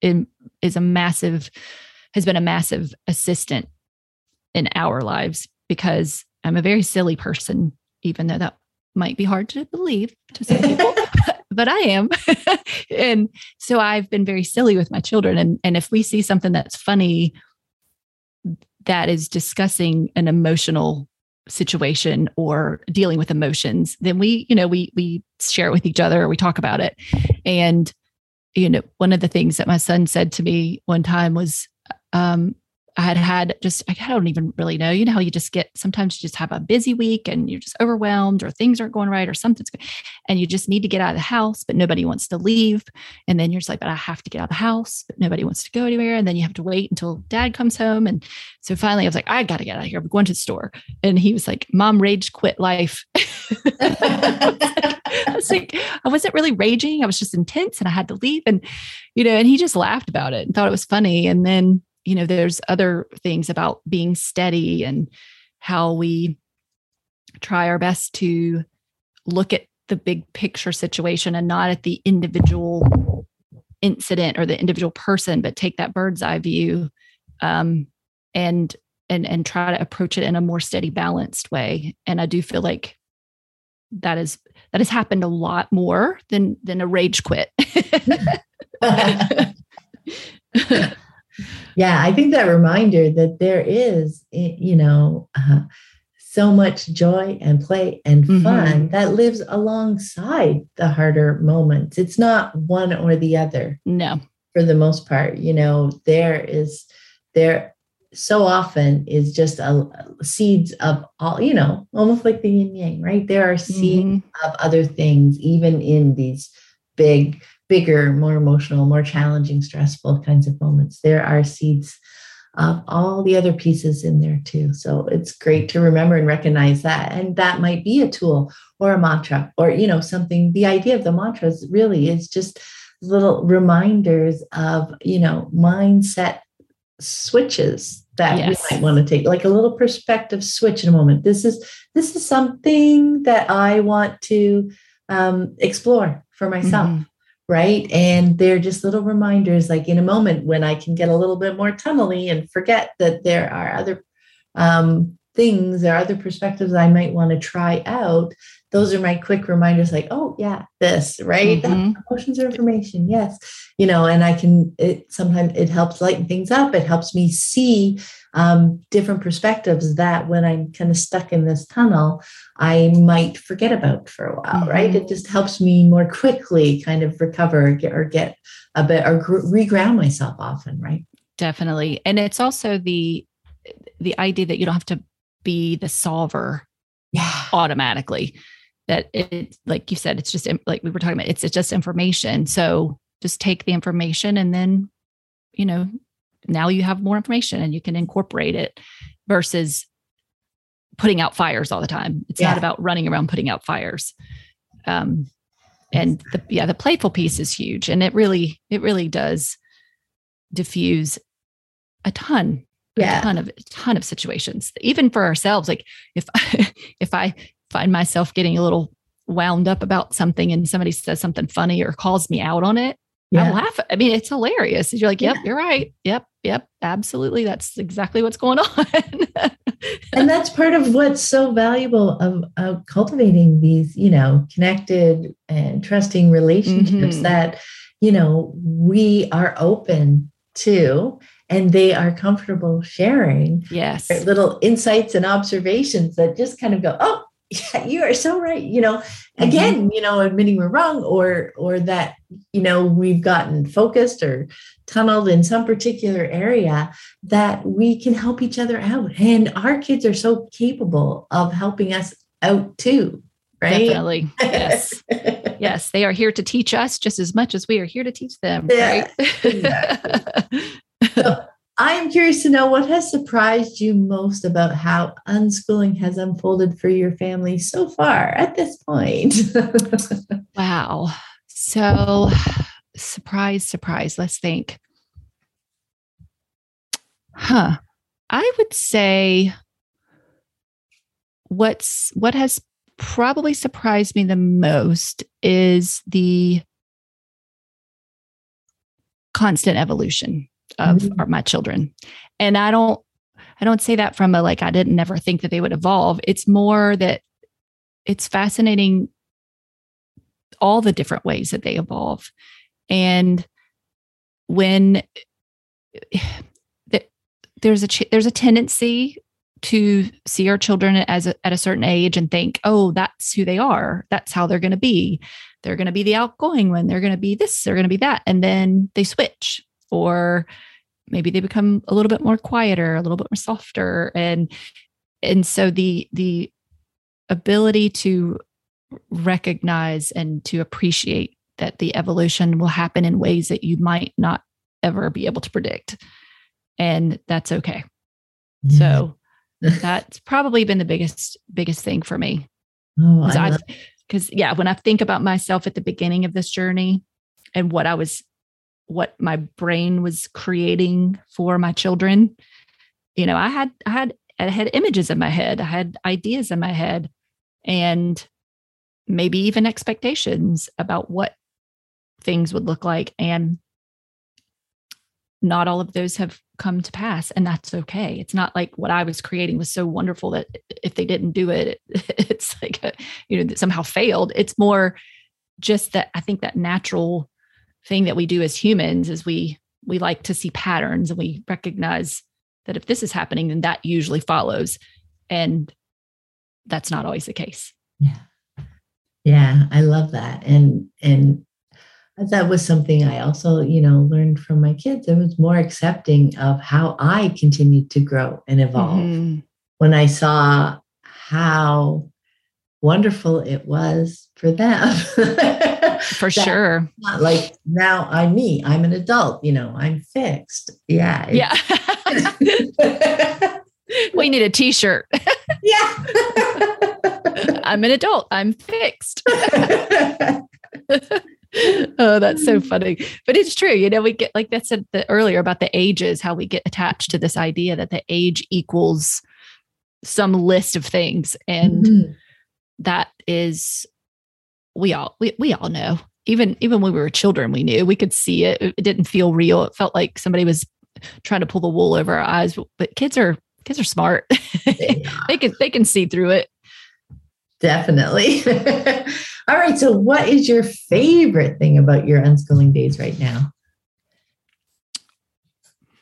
is a massive has been a massive assistant in our lives because I'm a very silly person even though that might be hard to believe to some people but I am. And so I've been very silly with my children. And and if we see something that's funny that is discussing an emotional situation or dealing with emotions then we you know we we share it with each other we talk about it. And you know one of the things that my son said to me one time was um I had had just I don't even really know you know how you just get sometimes you just have a busy week and you're just overwhelmed or things aren't going right or something's good and you just need to get out of the house but nobody wants to leave and then you're just like but I have to get out of the house but nobody wants to go anywhere and then you have to wait until dad comes home and so finally I was like I got to get out of here I'm going to the store and he was like mom rage quit life I was like, I wasn't really raging. I was just intense and I had to leave. And, you know, and he just laughed about it and thought it was funny. And then, you know, there's other things about being steady and how we try our best to look at the big picture situation and not at the individual incident or the individual person, but take that bird's eye view um, and and and try to approach it in a more steady, balanced way. And I do feel like that is that has happened a lot more than than a rage quit. yeah, I think that reminder that there is, eh, you know, uh, so much joy and play and Mhm. fun that lives alongside the harder moments. It's not one or the other no. for the most part. You know, there is there so often is just a seeds of all, you know, almost like the yin yang, right? There are seeds Mhm. of other things, even in these big, bigger, more emotional, more challenging, stressful kinds of moments. There are seeds of all the other pieces in there too. So it's great to remember and recognize that. And that might be a tool or a mantra or, you know, something. The idea of the mantras really is just little reminders of, you know, mindset switches that Yes. we might want to take like a little perspective switch in a moment this is this is something that i want to um, explore for myself Mhm. Right? And they're just little reminders like in a moment when i can get a little bit more tunnely and forget that there are other um, things or other perspectives i might want to try out those are my quick reminders like oh yeah this right? That- Mhm. emotions are information yes. You know and i can it sometimes it helps lighten things up. It helps me see um, different perspectives that when i'm kind of stuck in this tunnel i might forget about for a while right Mhm. it just helps me more quickly kind of recover or get, or get a bit or gr- reground myself often right Definitely. And it's also the the idea that you don't have to be the solver yeah automatically. That it, like you said, it's just like we were talking about. It's, it's just information. So just take the information and then, you know, now you have more information and you can incorporate it versus putting out fires all the time. It's Yeah. not about running around putting out fires. Um, and the yeah, the playful piece is huge, and it really it really does diffuse a ton Yeah. a ton of a ton of situations even for ourselves like if I, if i find myself getting a little wound up about something and somebody says something funny or calls me out on it i laugh i mean it's hilarious you're like yep Yeah. you're right yep yep absolutely that's exactly what's going on. And that's part of what's so valuable of, of cultivating these you know connected and trusting relationships Mhm. that you know we are open to and they are comfortable sharing yes. Little insights and observations that just kind of go oh yeah you are so right you know again mm-hmm. you know admitting we're wrong or or that you know we've gotten focused or tunneled in some particular area that we can help each other out. And our kids are so capable of helping us out too right? Definitely. Yes. Yes they are here to teach us just as much as we are here to teach them yeah, right? So, I'm curious to know what has surprised you most about how unschooling has unfolded for your family so far at this point. wow. So, surprise, surprise. Let's think. Huh. I would say what's what has probably surprised me the most is the constant evolution of mm-hmm. our, my children. And I don't I don't say that from a like I didn't never think that they would evolve. It's more that it's fascinating all the different ways that they evolve. And when there's a there's a tendency to see our children as a, at a certain age and think, oh, that's who they are. That's how they're going to be. They're going to be the outgoing one. They're going to be this. They're going to be that, and then they switch, or maybe they become a little bit more quieter a little bit more softer. And and so the the ability to recognize and to appreciate that the evolution will happen in ways that you might not ever be able to predict. And that's okay. Mm. So that's probably been the biggest biggest thing for me. Oh, because yeah when i think about myself at the beginning of this journey and what i was what my brain was creating for my children. You know i had i had i had images in my head i had ideas in my head and maybe even expectations about what things would look like and not all of those have come to pass and that's okay. It's not like what i was creating was so wonderful that if they didn't do it it's like a, you know somehow failed. It's more just that i think that natural thing that we do as humans is we we like to see patterns and we recognize that if this is happening then that usually follows. And that's not always the case. Yeah. Yeah i love that. And and that was something i also you know learned from my kids. I was more accepting of how i continued to grow and evolve. Mm-hmm. when i saw how wonderful it was for them for sure. Like now I'm me. I'm an adult. You know, I'm fixed. Yeah. Yeah. we need a T-shirt. yeah. I'm an adult. I'm fixed. oh, that's so funny. But it's true. You know, we get like that said the, earlier about the ages, how we get attached to this idea that the age equals some list of things. And mm-hmm. that is we all we, we all know. Even even when we were children we knew. We could see it. It didn't feel real. It felt like somebody was trying to pull the wool over our eyes. But kids are kids are smart. They can they can see through it. Definitely. All right. So what is your favorite thing about your unschooling days right now?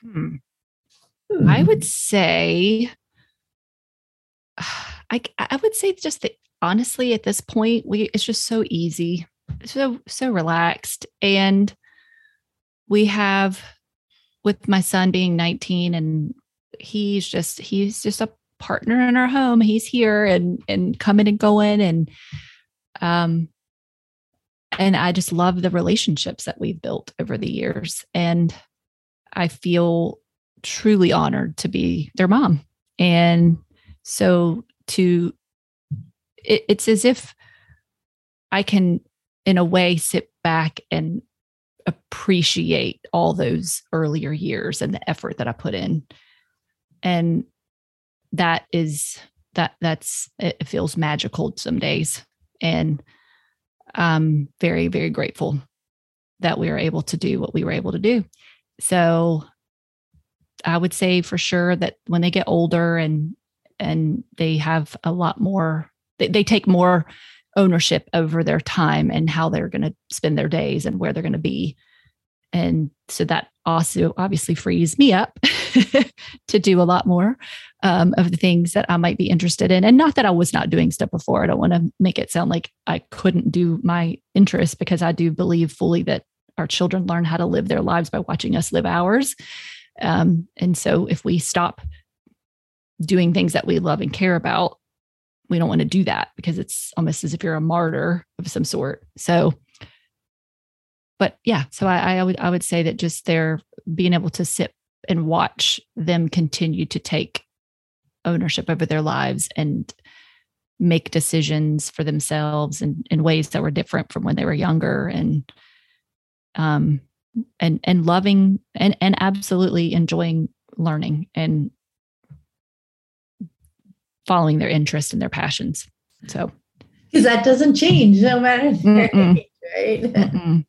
Hmm. Hmm. i would say I, I would say just the honestly at this point we it's just so easy so so relaxed. And we have with my son being 19 and he's just he's just a partner in our home. He's here and and coming and going and um and i just love the relationships that we've built over the years. And i feel truly honored to be their mom. And so to it, it's as if I can, in a way, sit back and appreciate all those earlier years and the effort that I put in. And that is that that's it feels magical some days. And I'm very, very grateful that we were able to do what we were able to do. So I would say for sure that when they get older and and they have a lot more they, they take more ownership over their time and how they're going to spend their days and where they're going to be and so that also obviously frees me up to do a lot more um, of the things that I might be interested in. And not that I was not doing stuff before. I don't want to make it sound like I couldn't do my interests because I do believe fully that our children learn how to live their lives by watching us live ours. Um, and so if we stop doing things that we love and care about, we don't want to do that because it's almost as if you're a martyr of some sort. So, but yeah, so I, I would I would say that just their being able to sit and watch them continue to take ownership over their lives and make decisions for themselves in, in ways that were different from when they were younger and um and and loving and and absolutely enjoying learning and following their interests and their passions so because that doesn't change no matter age, right Mm-mm.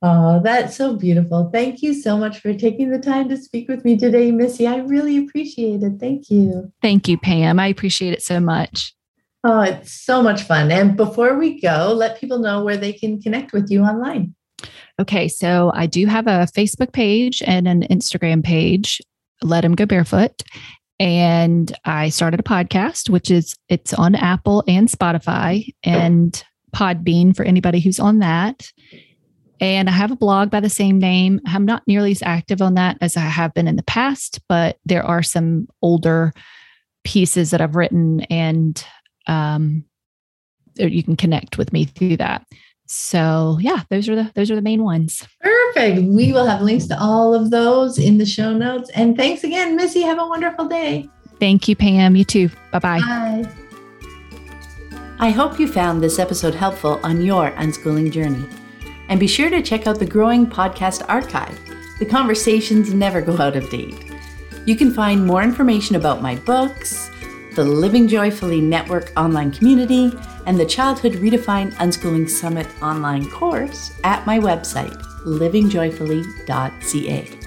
Oh, that's so beautiful. Thank you so much for taking the time to speak with me today, Missy. I really appreciate it. Thank you. Thank you, Pam. I appreciate it so much. Oh, it's so much fun. And before we go, let people know where they can connect with you online. Okay, so I do have a Facebook page and an Instagram page, Let Him Go Barefoot. And I started a podcast, which is it's on Apple and Spotify and Podbean for anybody who's on that. And I have a blog by the same name. I'm not nearly as active on that as I have been in the past, but there are some older pieces that I've written, and um, you can connect with me through that. So yeah, those are the those are the main ones. Perfect. We will have links to all of those in the show notes. And thanks again, Missy. Have a wonderful day. Thank you, Pam. You too. Bye-bye. Bye. I hope you found this episode helpful on your unschooling journey. And be sure to check out the growing podcast archive. The conversations never go out of date. You can find more information about my books, the Living Joyfully Network online community, and the Childhood Redefined Unschooling Summit online course at my website, livingjoyfully.ca.